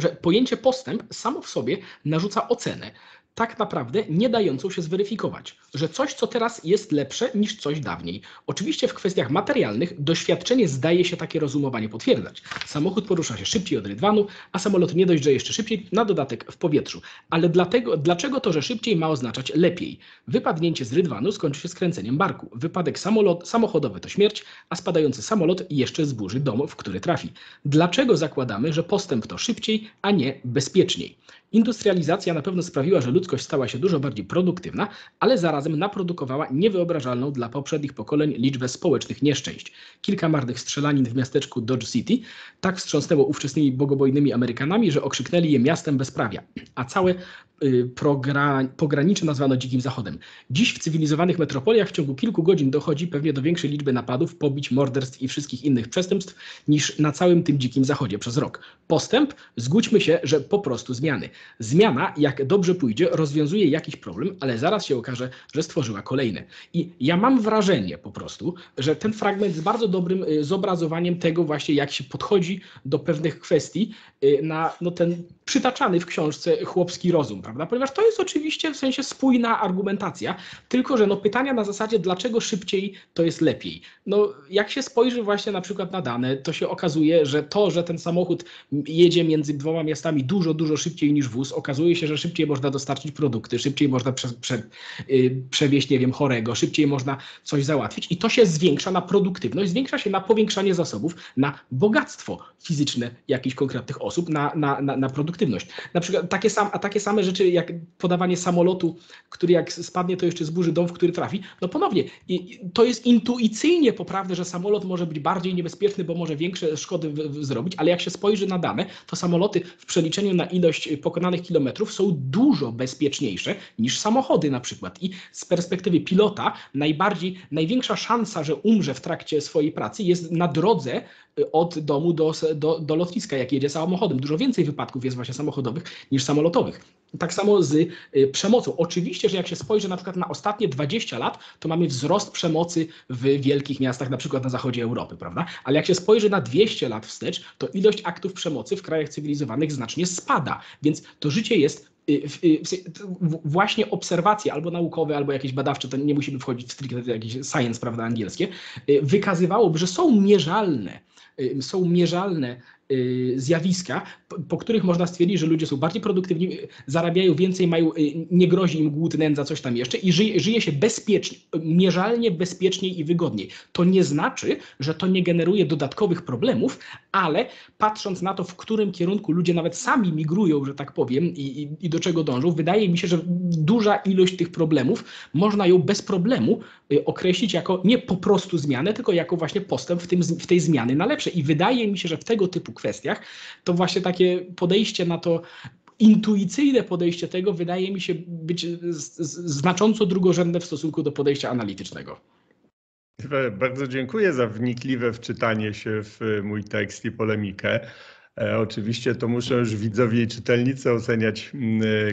że pojęcie postęp samo w sobie narzuca ocenę tak naprawdę nie dającą się zweryfikować, że coś, co teraz jest lepsze niż coś dawniej. Oczywiście w kwestiach materialnych doświadczenie zdaje się takie rozumowanie potwierdzać. Samochód porusza się szybciej od rydwanu, a samolot nie dość, że jeszcze szybciej, na dodatek w powietrzu. Ale dlatego, dlaczego to, że szybciej ma oznaczać lepiej? Wypadnięcie z rydwanu skończy się skręceniem barku. Wypadek samolot, samochodowy to śmierć, a spadający samolot jeszcze zburzy dom, w który trafi. Dlaczego zakładamy, że postęp to szybciej, a nie bezpieczniej? Industrializacja na pewno sprawiła, że ludzkość stała się dużo bardziej produktywna, ale zarazem naprodukowała niewyobrażalną dla poprzednich pokoleń liczbę społecznych nieszczęść. Kilka marnych strzelanin w miasteczku Dodge City tak wstrząsnęło ówczesnymi bogobojnymi Amerykanami, że okrzyknęli je miastem bezprawia, a całe y, pogranicze nazwano Dzikim Zachodem. Dziś w cywilizowanych metropoliach w ciągu kilku godzin dochodzi pewnie do większej liczby napadów, pobić, morderstw i wszystkich innych przestępstw niż na całym tym Dzikim Zachodzie przez rok. Postęp, zgódźmy się, że po prostu zmiany. Zmiana, jak dobrze pójdzie, rozwiązuje jakiś problem, ale zaraz się okaże, że stworzyła kolejny. I ja mam wrażenie po prostu, że ten fragment jest bardzo dobrym y, zobrazowaniem tego właśnie, jak się podchodzi do pewnych kwestii y, na no, ten przytaczany w książce chłopski rozum, prawda? Ponieważ to jest oczywiście w sensie spójna argumentacja, tylko że no, pytania na zasadzie, dlaczego szybciej to jest lepiej. No, jak się spojrzy właśnie na przykład na dane, to się okazuje, że to, że ten samochód jedzie między dwoma miastami dużo, dużo szybciej niż wóz, okazuje się, że szybciej można dostarczyć produkty, szybciej można prze, prze, yy, przewieźć, nie wiem, chorego, szybciej można coś załatwić i to się zwiększa na produktywność, zwiększa się na powiększanie zasobów, na bogactwo fizyczne jakichś konkretnych osób, na, na, na, na produktywność. Na przykład takie, sam, a takie same rzeczy jak podawanie samolotu, który jak spadnie, to jeszcze zburzy dom, w który trafi. No ponownie, to jest intuicyjnie poprawne, że samolot może być bardziej niebezpieczny, bo może większe szkody w, w, zrobić, ale jak się spojrzy na dane, to samoloty w przeliczeniu na ilość pokonanych kilometrów są dużo bezpieczniejsze niż samochody na przykład. I z perspektywy pilota najbardziej, największa szansa, że umrze w trakcie swojej pracy jest na drodze y, od domu do, do, do lotniska, jak jedzie samochodem. Dużo więcej wypadków jest właśnie samochodowych niż samolotowych. Tak samo z y, przemocą. Oczywiście, że jak się spojrzy na przykład na ostatnie 20 lat, to mamy wzrost przemocy w wielkich miastach, na przykład na zachodzie Europy, prawda? Ale jak się spojrzy na 200 lat wstecz, to ilość aktów przemocy w krajach cywilizowanych znacznie spada. Więc to życie jest y, y, właśnie obserwacje albo naukowe, albo jakieś badawcze, to nie musimy wchodzić w stricte jakieś science, prawda, angielskie, wykazywałoby, że są mierzalne są mierzalne y, zjawiska, po, których można stwierdzić, że ludzie są bardziej produktywni, zarabiają więcej, mają, y, nie grozi im głód, nędza, coś tam jeszcze i żyje, żyje się bezpiecznie, mierzalnie bezpieczniej i wygodniej. To nie znaczy, że to nie generuje dodatkowych problemów, ale patrząc na to, w którym kierunku ludzie nawet sami migrują, że tak powiem, i, i, i do czego dążą, wydaje mi się, że duża ilość tych problemów można ją bez problemu y, określić jako nie po prostu zmianę, tylko jako właśnie postęp w, tym, w tej zmiany na lepsze. I wydaje mi się, że w tego typu kwestiach to właśnie takie podejście na to intuicyjne podejście tego wydaje mi się być znacząco drugorzędne w stosunku do podejścia analitycznego. Bardzo dziękuję za wnikliwe wczytanie się w mój tekst i polemikę. E, oczywiście to muszą już widzowie i czytelnicy oceniać,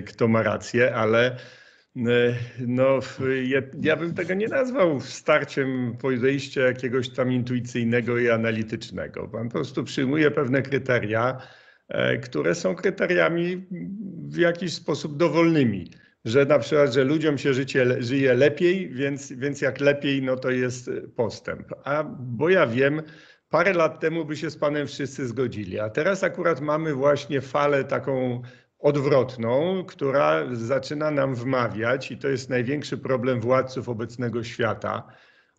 kto ma rację, ale no, ja, ja, bym tego nie nazwał starciem podejścia jakiegoś tam intuicyjnego i analitycznego. Pan po prostu przyjmuje pewne kryteria, e, które są kryteriami w jakiś sposób dowolnymi. Że na przykład, że ludziom się życie, żyje lepiej, więc, więc jak lepiej, no to jest postęp. A bo ja wiem, parę lat temu by się z panem wszyscy zgodzili, a teraz akurat mamy właśnie falę taką odwrotną, która zaczyna nam wmawiać, i to jest największy problem władców obecnego świata,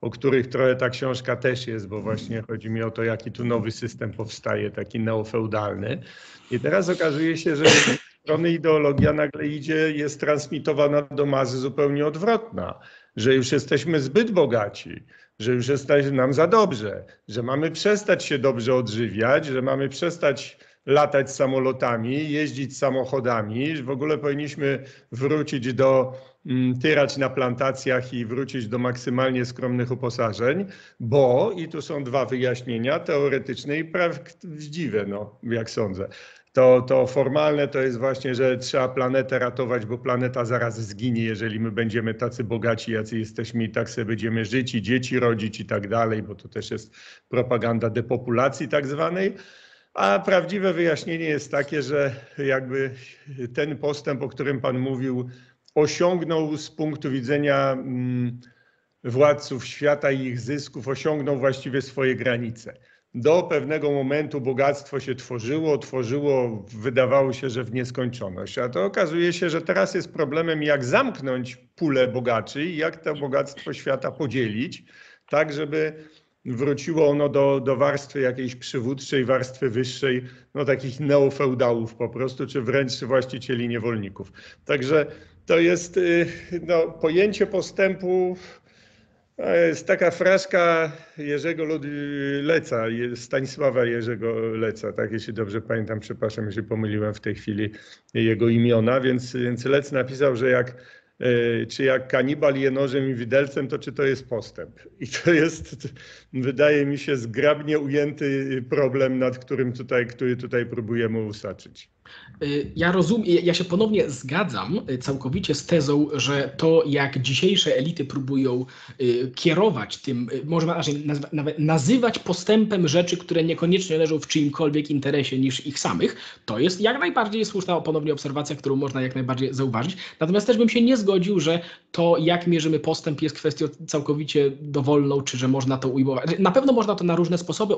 o których trochę ta książka też jest, bo właśnie chodzi mi o to, jaki tu nowy system powstaje, taki neofeudalny. I teraz okazuje się, że z strony ideologia nagle idzie, jest transmitowana do masy zupełnie odwrotna, że już jesteśmy zbyt bogaci, że już jest nam za dobrze, że mamy przestać się dobrze odżywiać, że mamy przestać latać samolotami, jeździć samochodami. W ogóle powinniśmy wrócić do mm, tyrać na plantacjach i wrócić do maksymalnie skromnych uposażeń, bo, i tu są dwa wyjaśnienia, teoretyczne i prawdziwe, no, jak sądzę. To, to formalne to jest właśnie, że trzeba planetę ratować, bo planeta zaraz zginie, jeżeli my będziemy tacy bogaci, jacy jesteśmy i tak sobie będziemy żyć i dzieci rodzić i tak dalej, bo to też jest propaganda depopulacji tak zwanej. A prawdziwe wyjaśnienie jest takie, że jakby ten postęp, o którym Pan mówił, osiągnął z punktu widzenia mm, władców świata i ich zysków, osiągnął właściwie swoje granice. Do pewnego momentu bogactwo się tworzyło, tworzyło, wydawało się, że w nieskończoność. A to okazuje się, że teraz jest problemem, jak zamknąć pulę bogaczy i jak to bogactwo świata podzielić, tak żeby wróciło ono do, do warstwy jakiejś przywódczej, warstwy wyższej, no takich neofeudałów po prostu, czy wręcz właścicieli niewolników. Także to jest y, no, pojęcie postępu, jest taka fraszka Jerzego Leca, Stanisława Jerzego Leca, tak jeśli dobrze pamiętam, przepraszam, jeśli pomyliłem w tej chwili jego imiona, więc, więc Lec napisał, że jak E, czy jak kanibal je nożem i widelcem, to czy to jest postęp. I to jest, wydaje mi się, zgrabnie ujęty problem, nad którym tutaj, który tutaj próbujemy usaczyć. Y, ja rozumiem, ja się ponownie zgadzam y, całkowicie z tezą, że to jak dzisiejsze elity próbują y, kierować tym, można nawet nazywać postępem rzeczy, które niekoniecznie leżą w czyimkolwiek interesie niż ich samych, to jest jak najbardziej słuszna ponownie obserwacja, którą można jak najbardziej zauważyć. Natomiast też bym się nie zgodził, że to jak mierzymy postęp jest kwestią całkowicie dowolną, czy że można to ujmować. Na pewno można to na różne sposoby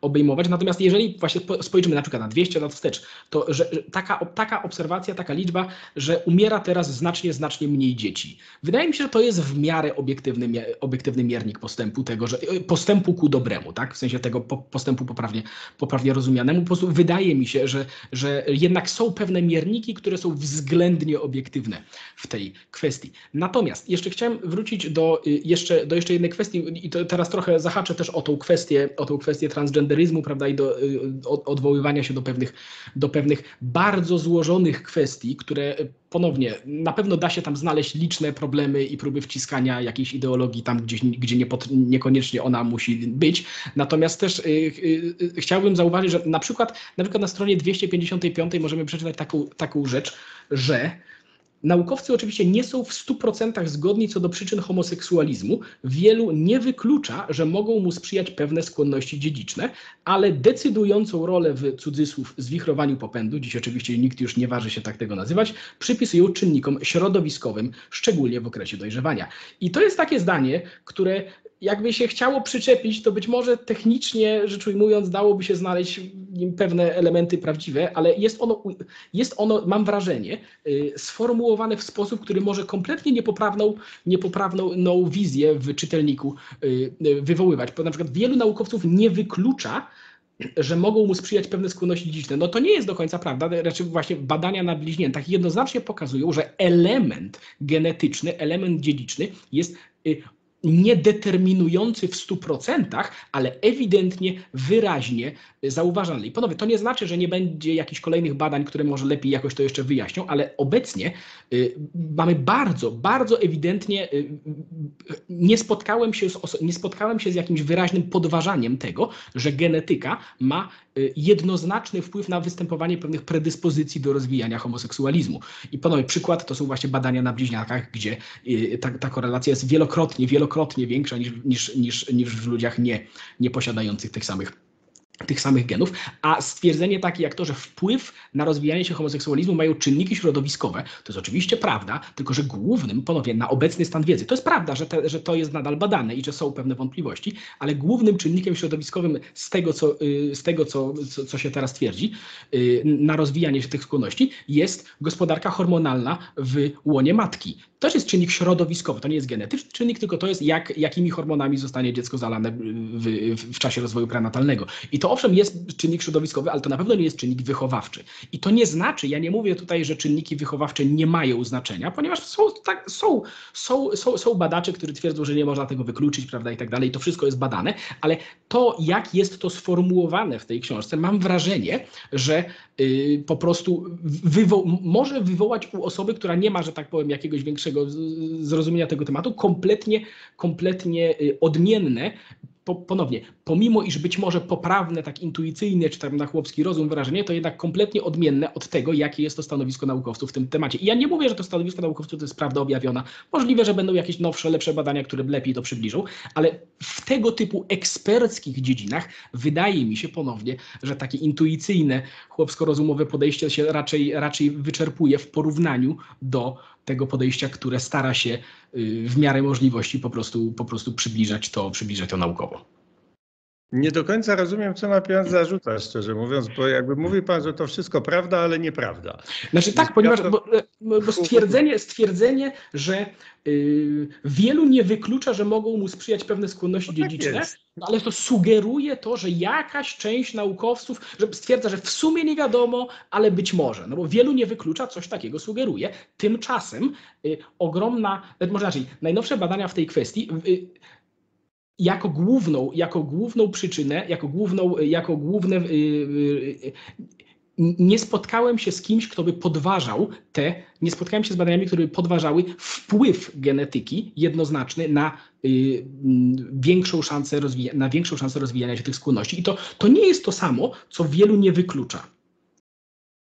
obejmować, natomiast jeżeli właśnie spojrzymy na przykład na 200 lat wstecz, to że taka, taka obserwacja, taka liczba, że umiera teraz znacznie, znacznie mniej dzieci. Wydaje mi się, że to jest w miarę obiektywny, obiektywny miernik postępu tego, że e, postępu ku dobremu, tak? W sensie tego postępu poprawnie, poprawnie rozumianemu. Po prostu wydaje mi się, że, że jednak są pewne mierniki, które są względnie obiektywne w tej kwestii. Natomiast jeszcze chciałem wrócić do y, jeszcze, do jeszcze jednej kwestii i teraz trochę zahaczę też o tą kwestię, o tą kwestię transgenderyzmu, prawda, i do y, odwoływania się do pewnych, do pewnych bardzo złożonych kwestii, które ponownie na pewno da się tam znaleźć liczne problemy i próby wciskania jakiejś ideologii tam, gdzieś, gdzie nie pod, niekoniecznie ona musi być. Natomiast też y, y, y, chciałbym zauważyć, że na przykład, na przykład na stronie 255 możemy przeczytać taką, taką rzecz, że Naukowcy oczywiście nie są w 100% zgodni co do przyczyn homoseksualizmu. Wielu nie wyklucza, że mogą mu sprzyjać pewne skłonności dziedziczne, ale decydującą rolę w cudzysłów zwichrowaniu popędu, dziś oczywiście nikt już nie waży się tak tego nazywać, przypisują czynnikom środowiskowym, szczególnie w okresie dojrzewania. I to jest takie zdanie, które jakby się chciało przyczepić, to być może technicznie rzecz ujmując, dałoby się znaleźć w nim pewne elementy prawdziwe, ale jest ono, jest ono mam wrażenie, y, sformułowane w sposób, który może kompletnie niepoprawną, niepoprawną no, wizję w czytelniku y, y, wywoływać. Bo na przykład wielu naukowców nie wyklucza, że mogą mu sprzyjać pewne skłonności dziedziczne. No to nie jest do końca prawda. Raczej właśnie badania na bliźniętach jednoznacznie pokazują, że element genetyczny, element dziedziczny jest niedeterminujący w 100%, ale ewidentnie, wyraźnie zauważalny. I ponownie, to nie znaczy, że nie będzie jakichś kolejnych badań, które może lepiej jakoś to jeszcze wyjaśnią, ale obecnie y, mamy bardzo, bardzo ewidentnie, y, nie spotkałem, się z, nie spotkałem się z jakimś wyraźnym podważaniem tego, że genetyka ma y, jednoznaczny wpływ na występowanie pewnych predyspozycji do rozwijania homoseksualizmu. I ponownie przykład to są właśnie badania na bliźniakach, gdzie ta, ta korelacja jest wielokrotnie, wielokrotnie większa niż, niż, niż, niż w ludziach nie, nie posiadających tych samych tych samych genów, a stwierdzenie takie jak to, że wpływ na rozwijanie się homoseksualizmu mają czynniki środowiskowe, to jest oczywiście prawda, tylko że głównym, ponownie na obecny stan wiedzy, to jest prawda, że, te, że to jest nadal badane i że są pewne wątpliwości, ale głównym czynnikiem środowiskowym z tego, co, y, z tego co, co, co się teraz twierdzi, y, na rozwijanie się tych skłonności jest gospodarka hormonalna w łonie matki. To też jest czynnik środowiskowy, to nie jest genetyczny czynnik, tylko to jest jak, jakimi hormonami zostanie dziecko zalane w, w, w czasie rozwoju prenatalnego. I to owszem jest czynnik środowiskowy, ale to na pewno nie jest czynnik wychowawczy. I to nie znaczy, ja nie mówię tutaj, że czynniki wychowawcze nie mają znaczenia, ponieważ są, tak, są, są, są, są badacze, którzy twierdzą, że nie można tego wykluczyć, prawda, i tak dalej. To wszystko jest badane, ale to, jak jest to sformułowane w tej książce, mam wrażenie, że yy, po prostu wywo może wywołać u osoby, która nie ma, że tak powiem, jakiegoś większego zrozumienia tego tematu, kompletnie, kompletnie y, odmienne po, ponownie, pomimo iż być może poprawne, tak intuicyjne, czy tam na chłopski rozum wrażenie, to jednak kompletnie odmienne od tego, jakie jest to stanowisko naukowców w tym temacie. I ja nie mówię, że to stanowisko naukowców to jest prawda objawiona. Możliwe, że będą jakieś nowsze, lepsze badania, które lepiej to przybliżą, ale w tego typu eksperckich dziedzinach wydaje mi się ponownie, że takie intuicyjne, chłopsko-rozumowe podejście się raczej, raczej wyczerpuje w porównaniu do tego podejścia, które stara się y, w miarę możliwości po prostu, po prostu przybliżać, to, przybliżać to naukowo. Nie do końca rozumiem, co ma pan zarzucać, szczerze mówiąc, bo jakby mówi pan, że to wszystko prawda, ale nieprawda. Znaczy tak, ponieważ bo, bo stwierdzenie, stwierdzenie, że y, wielu nie wyklucza, że mogą mu sprzyjać pewne skłonności no tak dziedziczne, no ale to sugeruje to, że jakaś część naukowców że stwierdza, że w sumie nie wiadomo, ale być może. No bo wielu nie wyklucza, coś takiego sugeruje. Tymczasem y, ogromna, może inaczej, najnowsze badania w tej kwestii y, jako główną, jako główną przyczynę, jako, główną, jako główne. Y, y, y, nie spotkałem się z kimś, kto by podważał te, nie spotkałem się z badaniami, które by podważały wpływ genetyki jednoznaczny na większą szansę, rozwija, na większą szansę rozwijania się tych skłonności. I to, to nie jest to samo, co wielu nie wyklucza.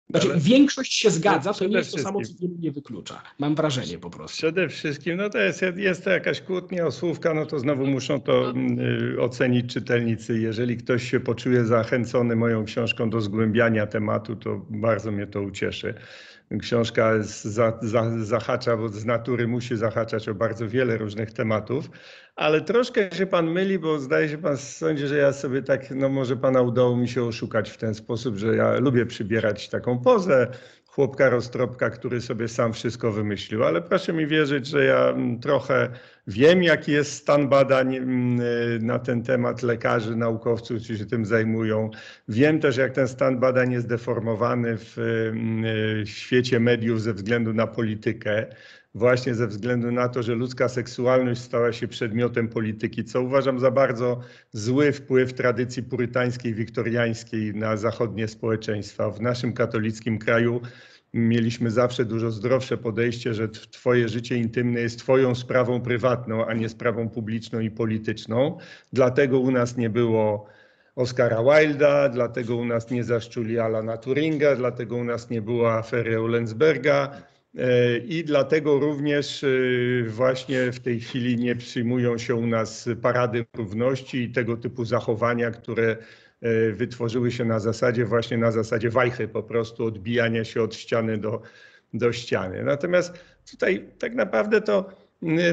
Znaczy, Ale większość się zgadza, to nie jest to samo, co wielu nie wyklucza. Mam wrażenie po prostu. Przede wszystkim, no to jest, jest to jakaś kłótnia o słówka, no to znowu muszą to y, ocenić czytelnicy. Jeżeli ktoś się poczuje zachęcony moją książką do zgłębiania tematu, to bardzo mnie to ucieszy. Książka za, za, zahacza, bo z natury musi zahaczać o bardzo wiele różnych tematów, ale troszkę się pan myli, bo zdaje się pan sądzi, że ja sobie tak, no może pana udało mi się oszukać w ten sposób, że ja lubię przybierać taką pozę chłopka roztropka, który sobie sam wszystko wymyślił, ale proszę mi wierzyć, że ja mm, trochę wiem, jaki jest stan badań mm, na ten temat lekarzy, naukowców, którzy się tym zajmują. Wiem też, jak ten stan badań jest deformowany w mm, świecie mediów ze względu na politykę właśnie ze względu na to, że ludzka seksualność stała się przedmiotem polityki, co uważam za bardzo zły wpływ tradycji purytańskiej, wiktoriańskiej na zachodnie społeczeństwa. W naszym katolickim kraju mieliśmy zawsze dużo zdrowsze podejście, że Twoje życie intymne jest Twoją sprawą prywatną, a nie sprawą publiczną i polityczną. Dlatego u nas nie było Oscara Wilda, dlatego u nas nie zaszczuli Alana Turinga, dlatego u nas nie było afery Olensberga E, I dlatego również e, właśnie w tej chwili nie przyjmują się u nas parady równości i tego typu zachowania, które wytworzyły się na zasadzie właśnie na zasadzie wajchy, po prostu odbijania się od ściany do, do ściany. Natomiast tutaj tak naprawdę to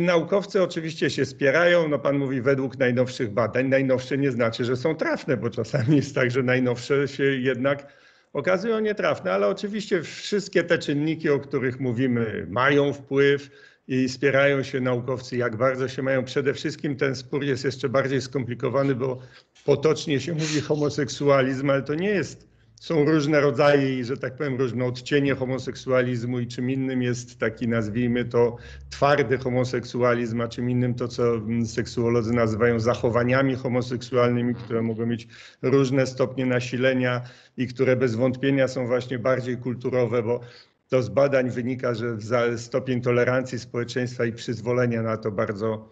Naukowcy oczywiście się spierają, no pan mówi według najnowszych badań. Najnowsze nie znaczy, że są trafne, bo czasami jest tak, że najnowsze się jednak okazują nietrafne, ale oczywiście wszystkie te czynniki, o których mówimy, mają wpływ i spierają się naukowcy, jak bardzo się mają. Przede wszystkim ten spór jest jeszcze bardziej skomplikowany, bo potocznie się mówi homoseksualizm, ale to nie jest są różne rodzaje i, że tak powiem, różne odcienie homoseksualizmu i czym innym jest taki, nazwijmy to, twardy homoseksualizm, a czym innym to, co seksuolodzy nazywają zachowaniami homoseksualnymi, które mogą mieć różne stopnie nasilenia i które bez wątpienia są właśnie bardziej kulturowe, bo to z badań wynika, że stopień tolerancji społeczeństwa i przyzwolenia na to bardzo,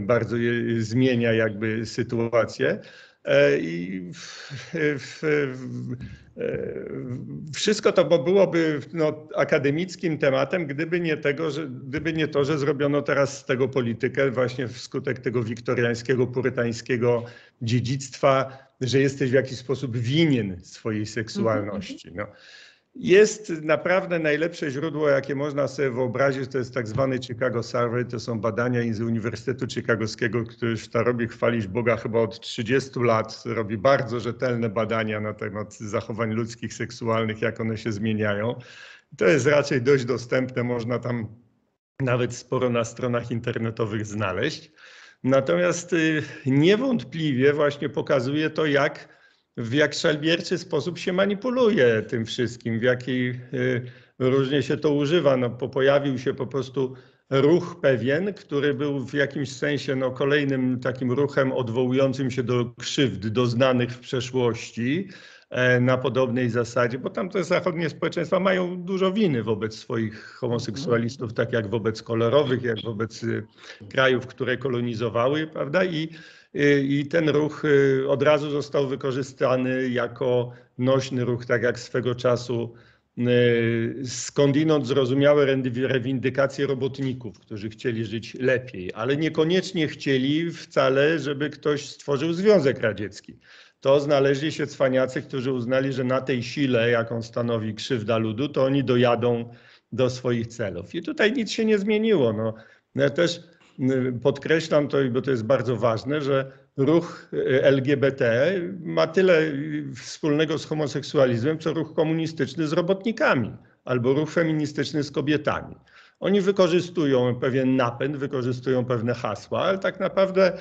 bardzo zmienia jakby sytuację. E, I wszystko to byłoby no, akademickim tematem, gdyby nie, tego, że, gdyby nie to, że zrobiono teraz z tego politykę właśnie wskutek tego wiktoriańskiego, purytańskiego dziedzictwa, że jesteś w jakiś sposób winien swojej seksualności. No. Jest naprawdę najlepsze źródło, jakie można sobie wyobrazić, to jest tak zwany Chicago Survey, to są badania z Uniwersytetu Chicagowskiego, który robi, chwalić Boga chyba od 30 lat, robi bardzo rzetelne badania na temat zachowań ludzkich, seksualnych, jak one się zmieniają. To jest raczej dość dostępne, można tam nawet sporo na stronach internetowych znaleźć. Natomiast y, niewątpliwie właśnie pokazuje to, jak w jak szalbierczy sposób się manipuluje tym wszystkim, w jaki y, różnie się to używa. No, pojawił się po prostu ruch pewien, który był w jakimś sensie no, kolejnym takim ruchem odwołującym się do krzywd doznanych w przeszłości e, na podobnej zasadzie, bo tam te zachodnie społeczeństwa mają dużo winy wobec swoich homoseksualistów, tak jak wobec kolorowych, jak wobec y, krajów, które kolonizowały, prawda? I i ten ruch y, od razu został wykorzystany jako nośny ruch, tak jak swego czasu y, skądinąd zrozumiałe rewindykacje robotników, którzy chcieli żyć lepiej, ale niekoniecznie chcieli wcale, żeby ktoś stworzył Związek Radziecki. To znaleźli się cwaniacy, którzy uznali, że na tej sile, jaką stanowi krzywda ludu, to oni dojadą do swoich celów. I tutaj nic się nie zmieniło. No, też podkreślam to, bo to jest bardzo ważne, że ruch e, LGBT ma tyle wspólnego z homoseksualizmem, co ruch komunistyczny z robotnikami albo ruch feministyczny z kobietami. Oni wykorzystują pewien napęd, wykorzystują pewne hasła, ale tak naprawdę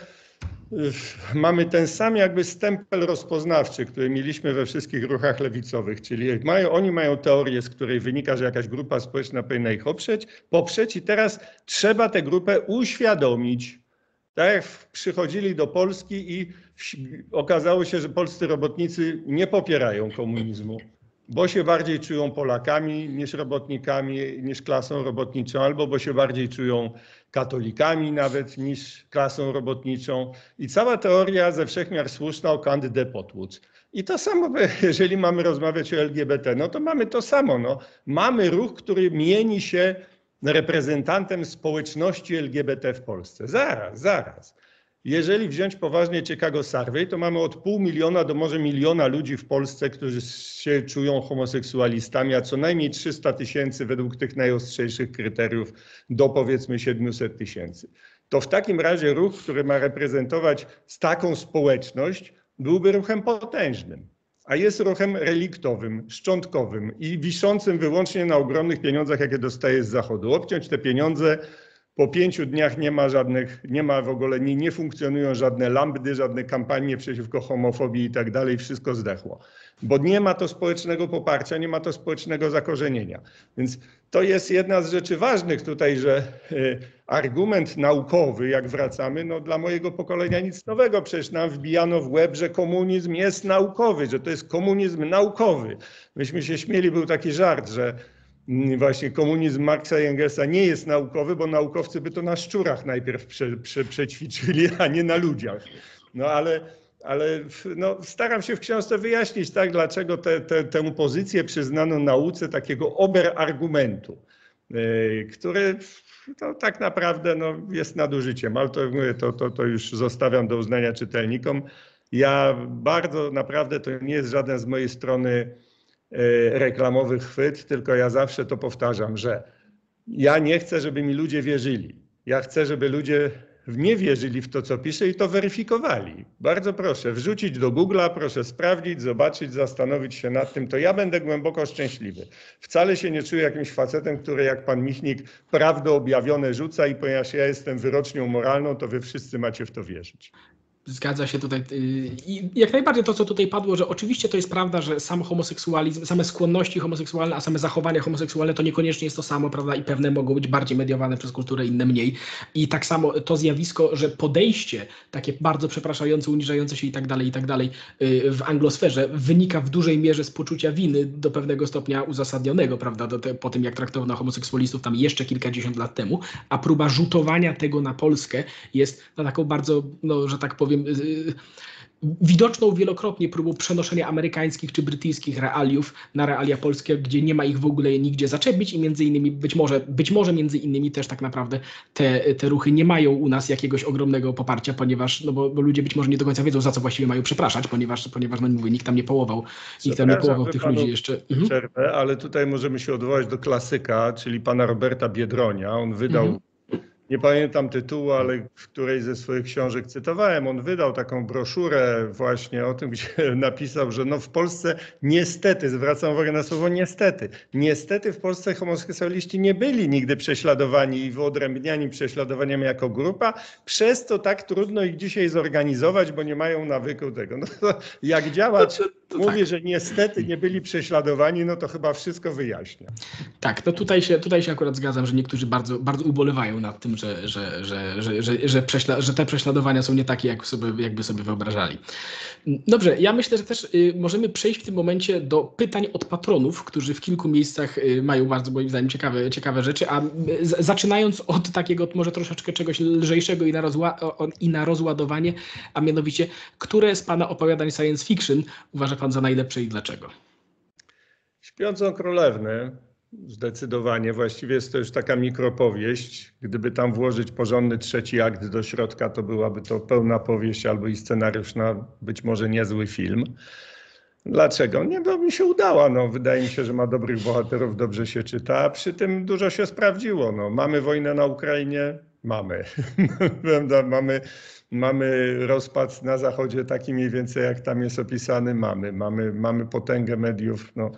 mamy ten sam jakby stempel rozpoznawczy, który mieliśmy we wszystkich ruchach lewicowych, czyli mają, oni mają teorię, z której wynika, że jakaś grupa społeczna powinna ich oprzeć, poprzeć i teraz trzeba tę grupę uświadomić. Tak jak przychodzili do Polski i okazało się, że polscy robotnicy nie popierają komunizmu bo się bardziej czują Polakami niż robotnikami, niż klasą robotniczą, albo bo się bardziej czują katolikami nawet niż klasą robotniczą. I cała teoria ze wszechmiar słuszna o Candy Potwódz. I to samo, [LAUGHS] jeżeli mamy rozmawiać o LGBT, no to mamy to samo. No. Mamy ruch, który mieni się reprezentantem społeczności LGBT w Polsce. Zaraz, zaraz. Jeżeli wziąć poważnie Chicago Survey, to mamy od pół miliona do może miliona ludzi w Polsce, którzy się czują homoseksualistami, a co najmniej 300 tysięcy według tych najostrzejszych kryteriów do powiedzmy 700 tysięcy. To w takim razie ruch, który ma reprezentować taką społeczność, byłby ruchem potężnym, a jest ruchem reliktowym, szczątkowym i wiszącym wyłącznie na ogromnych pieniądzach, jakie dostaje z Zachodu. Obciąć te pieniądze po pięciu dniach nie ma żadnych, nie ma w ogóle, nie, nie funkcjonują żadne lambdy, żadne kampanie przeciwko homofobii i tak dalej, wszystko zdechło. Bo nie ma to społecznego poparcia, nie ma to społecznego zakorzenienia. Więc to jest jedna z rzeczy ważnych tutaj, że y, argument naukowy, jak wracamy, no dla mojego pokolenia nic nowego. Przecież nam wbijano w łeb, że komunizm jest naukowy, że to jest komunizm naukowy. Myśmy się śmieli, był taki żart, że właśnie komunizm Marksa i Engelsa nie jest naukowy, bo naukowcy by to na szczurach najpierw prze, prze, przećwiczyli, a nie na ludziach. No ale, ale no, staram się w książce wyjaśnić, tak, dlaczego te, te, tę pozycję przyznano nauce takiego oberargumentu, yy, który no, tak naprawdę no, jest nadużyciem, ale to, to, to, to już zostawiam do uznania czytelnikom. Ja bardzo naprawdę to nie jest żaden z mojej strony reklamowy chwyt, tylko ja zawsze to powtarzam, że ja nie chcę, żeby mi ludzie wierzyli. Ja chcę, żeby ludzie nie wierzyli w to, co pisze i to weryfikowali. Bardzo proszę, wrzucić do Google'a, proszę sprawdzić, zobaczyć, zastanowić się nad tym, to ja będę głęboko szczęśliwy. Wcale się nie czuję jakimś facetem, który jak pan Michnik prawdę objawione rzuca i ponieważ ja jestem wyrocznią moralną, to wy wszyscy macie w to wierzyć. Zgadza się tutaj. y, I jak najbardziej to, co tutaj padło, że oczywiście to jest prawda, że sam homoseksualizm, same skłonności homoseksualne, a same zachowania homoseksualne to niekoniecznie jest to samo, prawda? I pewne mogą być bardziej mediowane przez kulturę, inne mniej. I tak samo to zjawisko, że podejście takie bardzo przepraszające, uniżające się i tak dalej, i tak dalej y, w anglosferze wynika w dużej mierze z poczucia winy do pewnego stopnia uzasadnionego, prawda? Te, po tym, jak traktowano homoseksualistów tam jeszcze kilkadziesiąt lat temu, a próba rzutowania tego na Polskę jest na taką bardzo, no, że tak powiem, y, widoczną wielokrotnie próbą przenoszenia amerykańskich czy brytyjskich realiów na realia polskie, gdzie nie ma ich w ogóle nigdzie zaczepić i między innymi być może, być może między innymi też tak naprawdę te, te ruchy nie mają u nas jakiegoś ogromnego poparcia, ponieważ, no bo, bo ludzie być może nie do końca wiedzą, za co właściwie mają przepraszać, ponieważ, ponieważ no mówię, nikt tam nie połował, nikt tam nie połował tych ludzi jeszcze. Mhm. Przerwę, ale tutaj możemy się odwołać do klasyka, czyli pana Roberta Biedronia. On wydał mhm nie pamiętam tytułu, ale w której ze swoich książek cytowałem, on wydał taką broszurę właśnie o tym, [LAUGHS] gdzie napisał, że no w Polsce niestety, zwracam uwagę na słowo niestety, niestety w Polsce homoseksualiści nie byli nigdy prześladowani i wyodrębniani prześladowaniami jako grupa, przez to tak trudno ich dzisiaj zorganizować, bo nie mają nawyku tego. No to jak działać to mówi, tak. że niestety nie byli prześladowani, no to chyba wszystko wyjaśnia. Tak, no tutaj się, tutaj się akurat zgadzam, że niektórzy bardzo, bardzo ubolewają nad tym, że, że, że, że, że, że, prześla, że te prześladowania są nie takie, jak sobie, jakby sobie wyobrażali. Dobrze, ja myślę, że też y, możemy przejść w tym momencie do pytań od patronów, którzy w kilku miejscach y, mają bardzo, moim zdaniem, ciekawe, ciekawe rzeczy, a y, zaczynając od takiego może troszeczkę czegoś lżejszego i na, rozła, i na rozładowanie, a mianowicie, które z Pana opowiadań science fiction uważa Pan za najlepsze i dlaczego? Śpiącą Królewnę Zdecydowanie. Właściwie jest to już taka mikropowieść. Gdyby tam włożyć porządny trzeci akt do środka, to byłaby to pełna powieść albo i scenariusz na być może niezły film. Dlaczego? Nie, bo mi się udała. No, wydaje mi się, że ma dobrych bohaterów, dobrze się czyta, a przy tym dużo się sprawdziło. No, mamy wojnę na Ukrainie? Mamy. [LAUGHS] mamy, mamy rozpad na Zachodzie taki mniej więcej, jak tam jest opisany? Mamy. Mamy, mamy potęgę mediów. No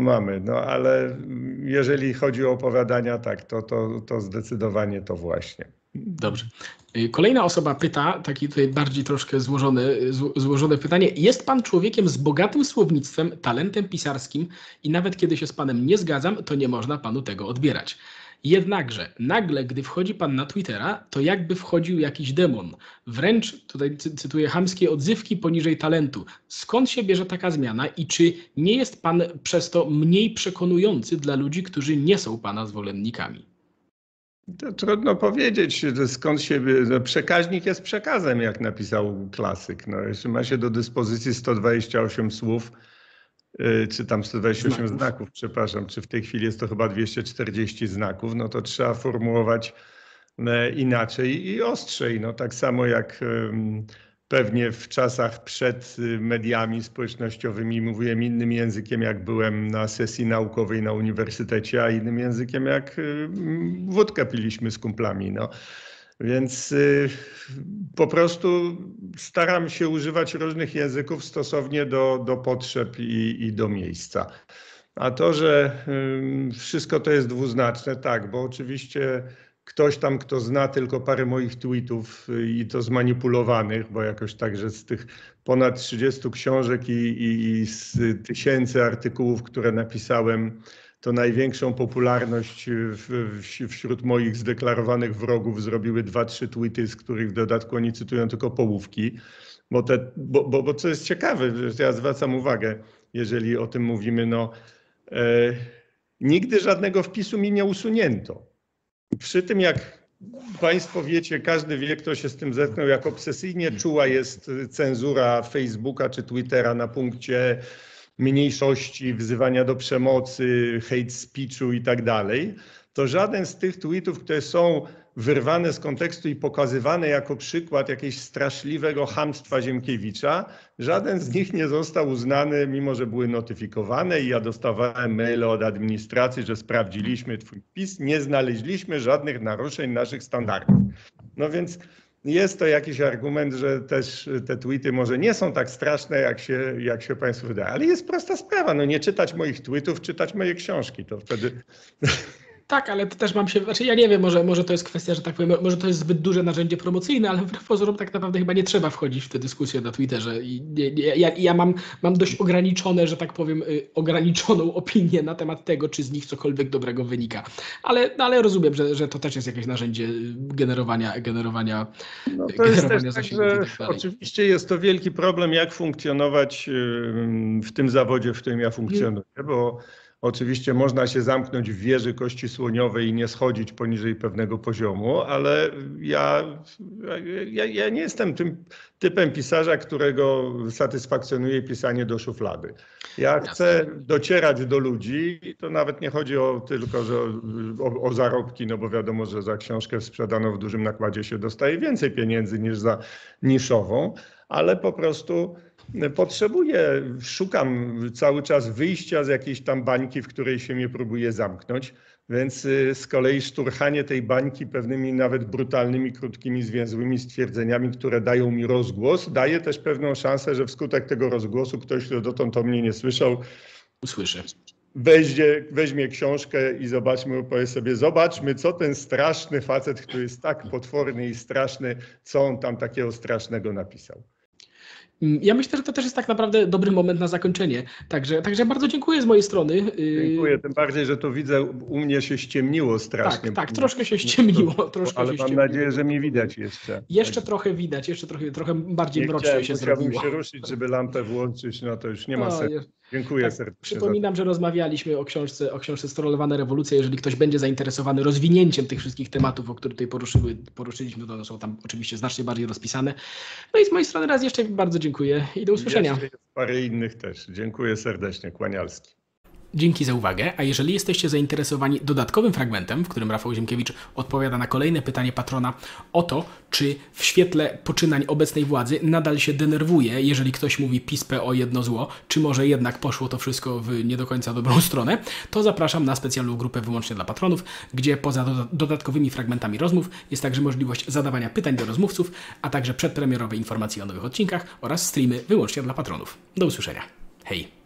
mamy, no ale jeżeli chodzi o opowiadania, tak, to, to, to zdecydowanie to właśnie. Dobrze. Y, kolejna osoba pyta, taki tutaj bardziej troszkę złożone, złożone pytanie. Jest pan człowiekiem z bogatym słownictwem, talentem pisarskim i nawet kiedy się z panem nie zgadzam, to nie można panu tego odbierać. Jednakże nagle, gdy wchodzi pan na Twittera, to jakby wchodził jakiś demon. Wręcz, tutaj cytuję, hamskie odzywki poniżej talentu. Skąd się bierze taka zmiana i czy nie jest pan przez to mniej przekonujący dla ludzi, którzy nie są pana zwolennikami? To trudno powiedzieć, skąd się. No, przekaźnik jest przekazem, jak napisał klasyk. No, jeśli ma się do dyspozycji 128 słów, czy tam 128 znaków. znaków, przepraszam, czy w tej chwili jest to chyba 240 znaków, no to trzeba formułować e, inaczej i ostrzej. No tak samo jak pewnie w czasach przed y, mediami społecznościowymi mówiłem innym językiem, jak byłem na sesji naukowej na uniwersytecie, a innym językiem, jak wódkę piliśmy z kumplami. No. Więc y, po prostu staram się używać różnych języków stosownie do, do potrzeb i, i do miejsca. A to, że wszystko to jest dwuznaczne, tak, bo oczywiście ktoś tam, kto zna tylko parę moich tweetów y, i to zmanipulowanych, bo jakoś tak, że z tych ponad 30 książek i, i, i z tysięcy artykułów, które napisałem, to największą popularność w, wśród moich zdeklarowanych wrogów zrobiły dwa, trzy tweety, z których w dodatku oni cytują tylko połówki. Bo, te, bo, bo, bo co jest ciekawe, ja zwracam uwagę, jeżeli o tym mówimy, no e, nigdy żadnego wpisu mi nie usunięto. Przy tym jak Państwo wiecie, każdy wie, kto się z tym zetknął, jak obsesyjnie czuła jest cenzura Facebooka czy Twittera na punkcie mniejszości, wzywania do przemocy, hate speechu i tak dalej, to żaden z tych tweetów, które są wyrwane z kontekstu i pokazywane jako przykład jakiegoś straszliwego hamstwa Ziemkiewicza. Żaden z nich nie został uznany, mimo że były notyfikowane i ja dostawałem maile od administracji, że sprawdziliśmy twój wpis, nie znaleźliśmy żadnych naruszeń naszych standardów. No więc jest to jakiś argument, że też te tweety może nie są tak straszne, jak się, jak się Państwu wydaje. Ale jest prosta sprawa, no nie czytać moich tweetów, czytać moje książki, to wtedy... Tak, ale też mam się, znaczy ja nie wiem, może, może to jest kwestia, że tak powiem, może to jest zbyt duże narzędzie promocyjne, ale wbrew pozorom tak naprawdę chyba nie trzeba wchodzić w tę dyskusję na Twitterze. I nie, nie, ja, ja mam, mam dość ograniczone, że tak powiem, y, ograniczoną [LAUGHS] opinię na temat tego, czy z nich cokolwiek dobrego wynika. Ale, no, ale rozumiem, że, że to też jest jakieś narzędzie generowania, generowania, no to jest też tak, że tak oczywiście jest to wielki problem, jak funkcjonować w tym zawodzie, w którym ja funkcjonuję, bo Oczywiście można się zamknąć w wieży kości słoniowej i nie schodzić poniżej pewnego poziomu, ale ja, ja, ja nie jestem tym typem pisarza, którego satysfakcjonuje pisanie do szuflady. Ja chcę docierać do ludzi i to nawet nie chodzi o tylko że o, o zarobki, no bo wiadomo, że za książkę sprzedaną w dużym nakładzie się dostaje więcej pieniędzy niż za niszową, ale po prostu potrzebuję, szukam cały czas wyjścia z jakiejś tam bańki, w której się mnie próbuje zamknąć. Więc y, z kolei szturchanie tej bańki pewnymi nawet brutalnymi, krótkimi, zwięzłymi stwierdzeniami, które dają mi rozgłos, daje też pewną szansę, że wskutek tego rozgłosu ktoś, kto dotąd o mnie nie słyszał, usłyszy. Weźmie, weźmie książkę i zobaczmy, powie sobie, zobaczmy, co ten straszny facet, który jest tak potworny i straszny, co on tam takiego strasznego napisał. Mm, ja myślę, że to też jest tak naprawdę dobry moment na zakończenie. Także, także bardzo dziękuję z mojej strony. Y, dziękuję, tym bardziej, że to widzę, u mnie się ściemniło strasznie. Tak, tak, troszkę się ściemniło. [LAUGHS] Troszkę ale się mam ściemniło. nadzieję, że mi widać jeszcze. Jeszcze trochę widać, jeszcze trochę, trochę bardziej Nie mrocznie się zrobiło. zrobiło. się ruszyć, żeby lampę włączyć, no to już nie ma sensu. Dziękuję Tak, serdecznie. Przypominam, że rozmawialiśmy o książce, o książce Strollowane rewolucje. Jeżeli ktoś będzie zainteresowany rozwinięciem tych wszystkich tematów, o których tutaj poruszyły, poruszyliśmy, to one są tam oczywiście znacznie bardziej rozpisane. No i z mojej strony raz jeszcze bardzo dziękuję i do usłyszenia. Jeszcze jest parę innych też. Dziękuję serdecznie. Kłanialski. Dzięki za uwagę, a jeżeli jesteście zainteresowani dodatkowym fragmentem, w którym Rafał Ziemkiewicz odpowiada na kolejne pytanie patrona o to, czy w świetle poczynań obecnej władzy nadal się denerwuje, jeżeli ktoś mówi PiS o jedno zło, czy może jednak poszło to wszystko w nie do końca dobrą stronę, to zapraszam na specjalną grupę wyłącznie dla patronów, gdzie poza dodatkowymi fragmentami rozmów jest także możliwość zadawania pytań do rozmówców, a także przedpremierowe informacje o nowych odcinkach oraz streamy wyłącznie dla patronów. Do usłyszenia. Hej!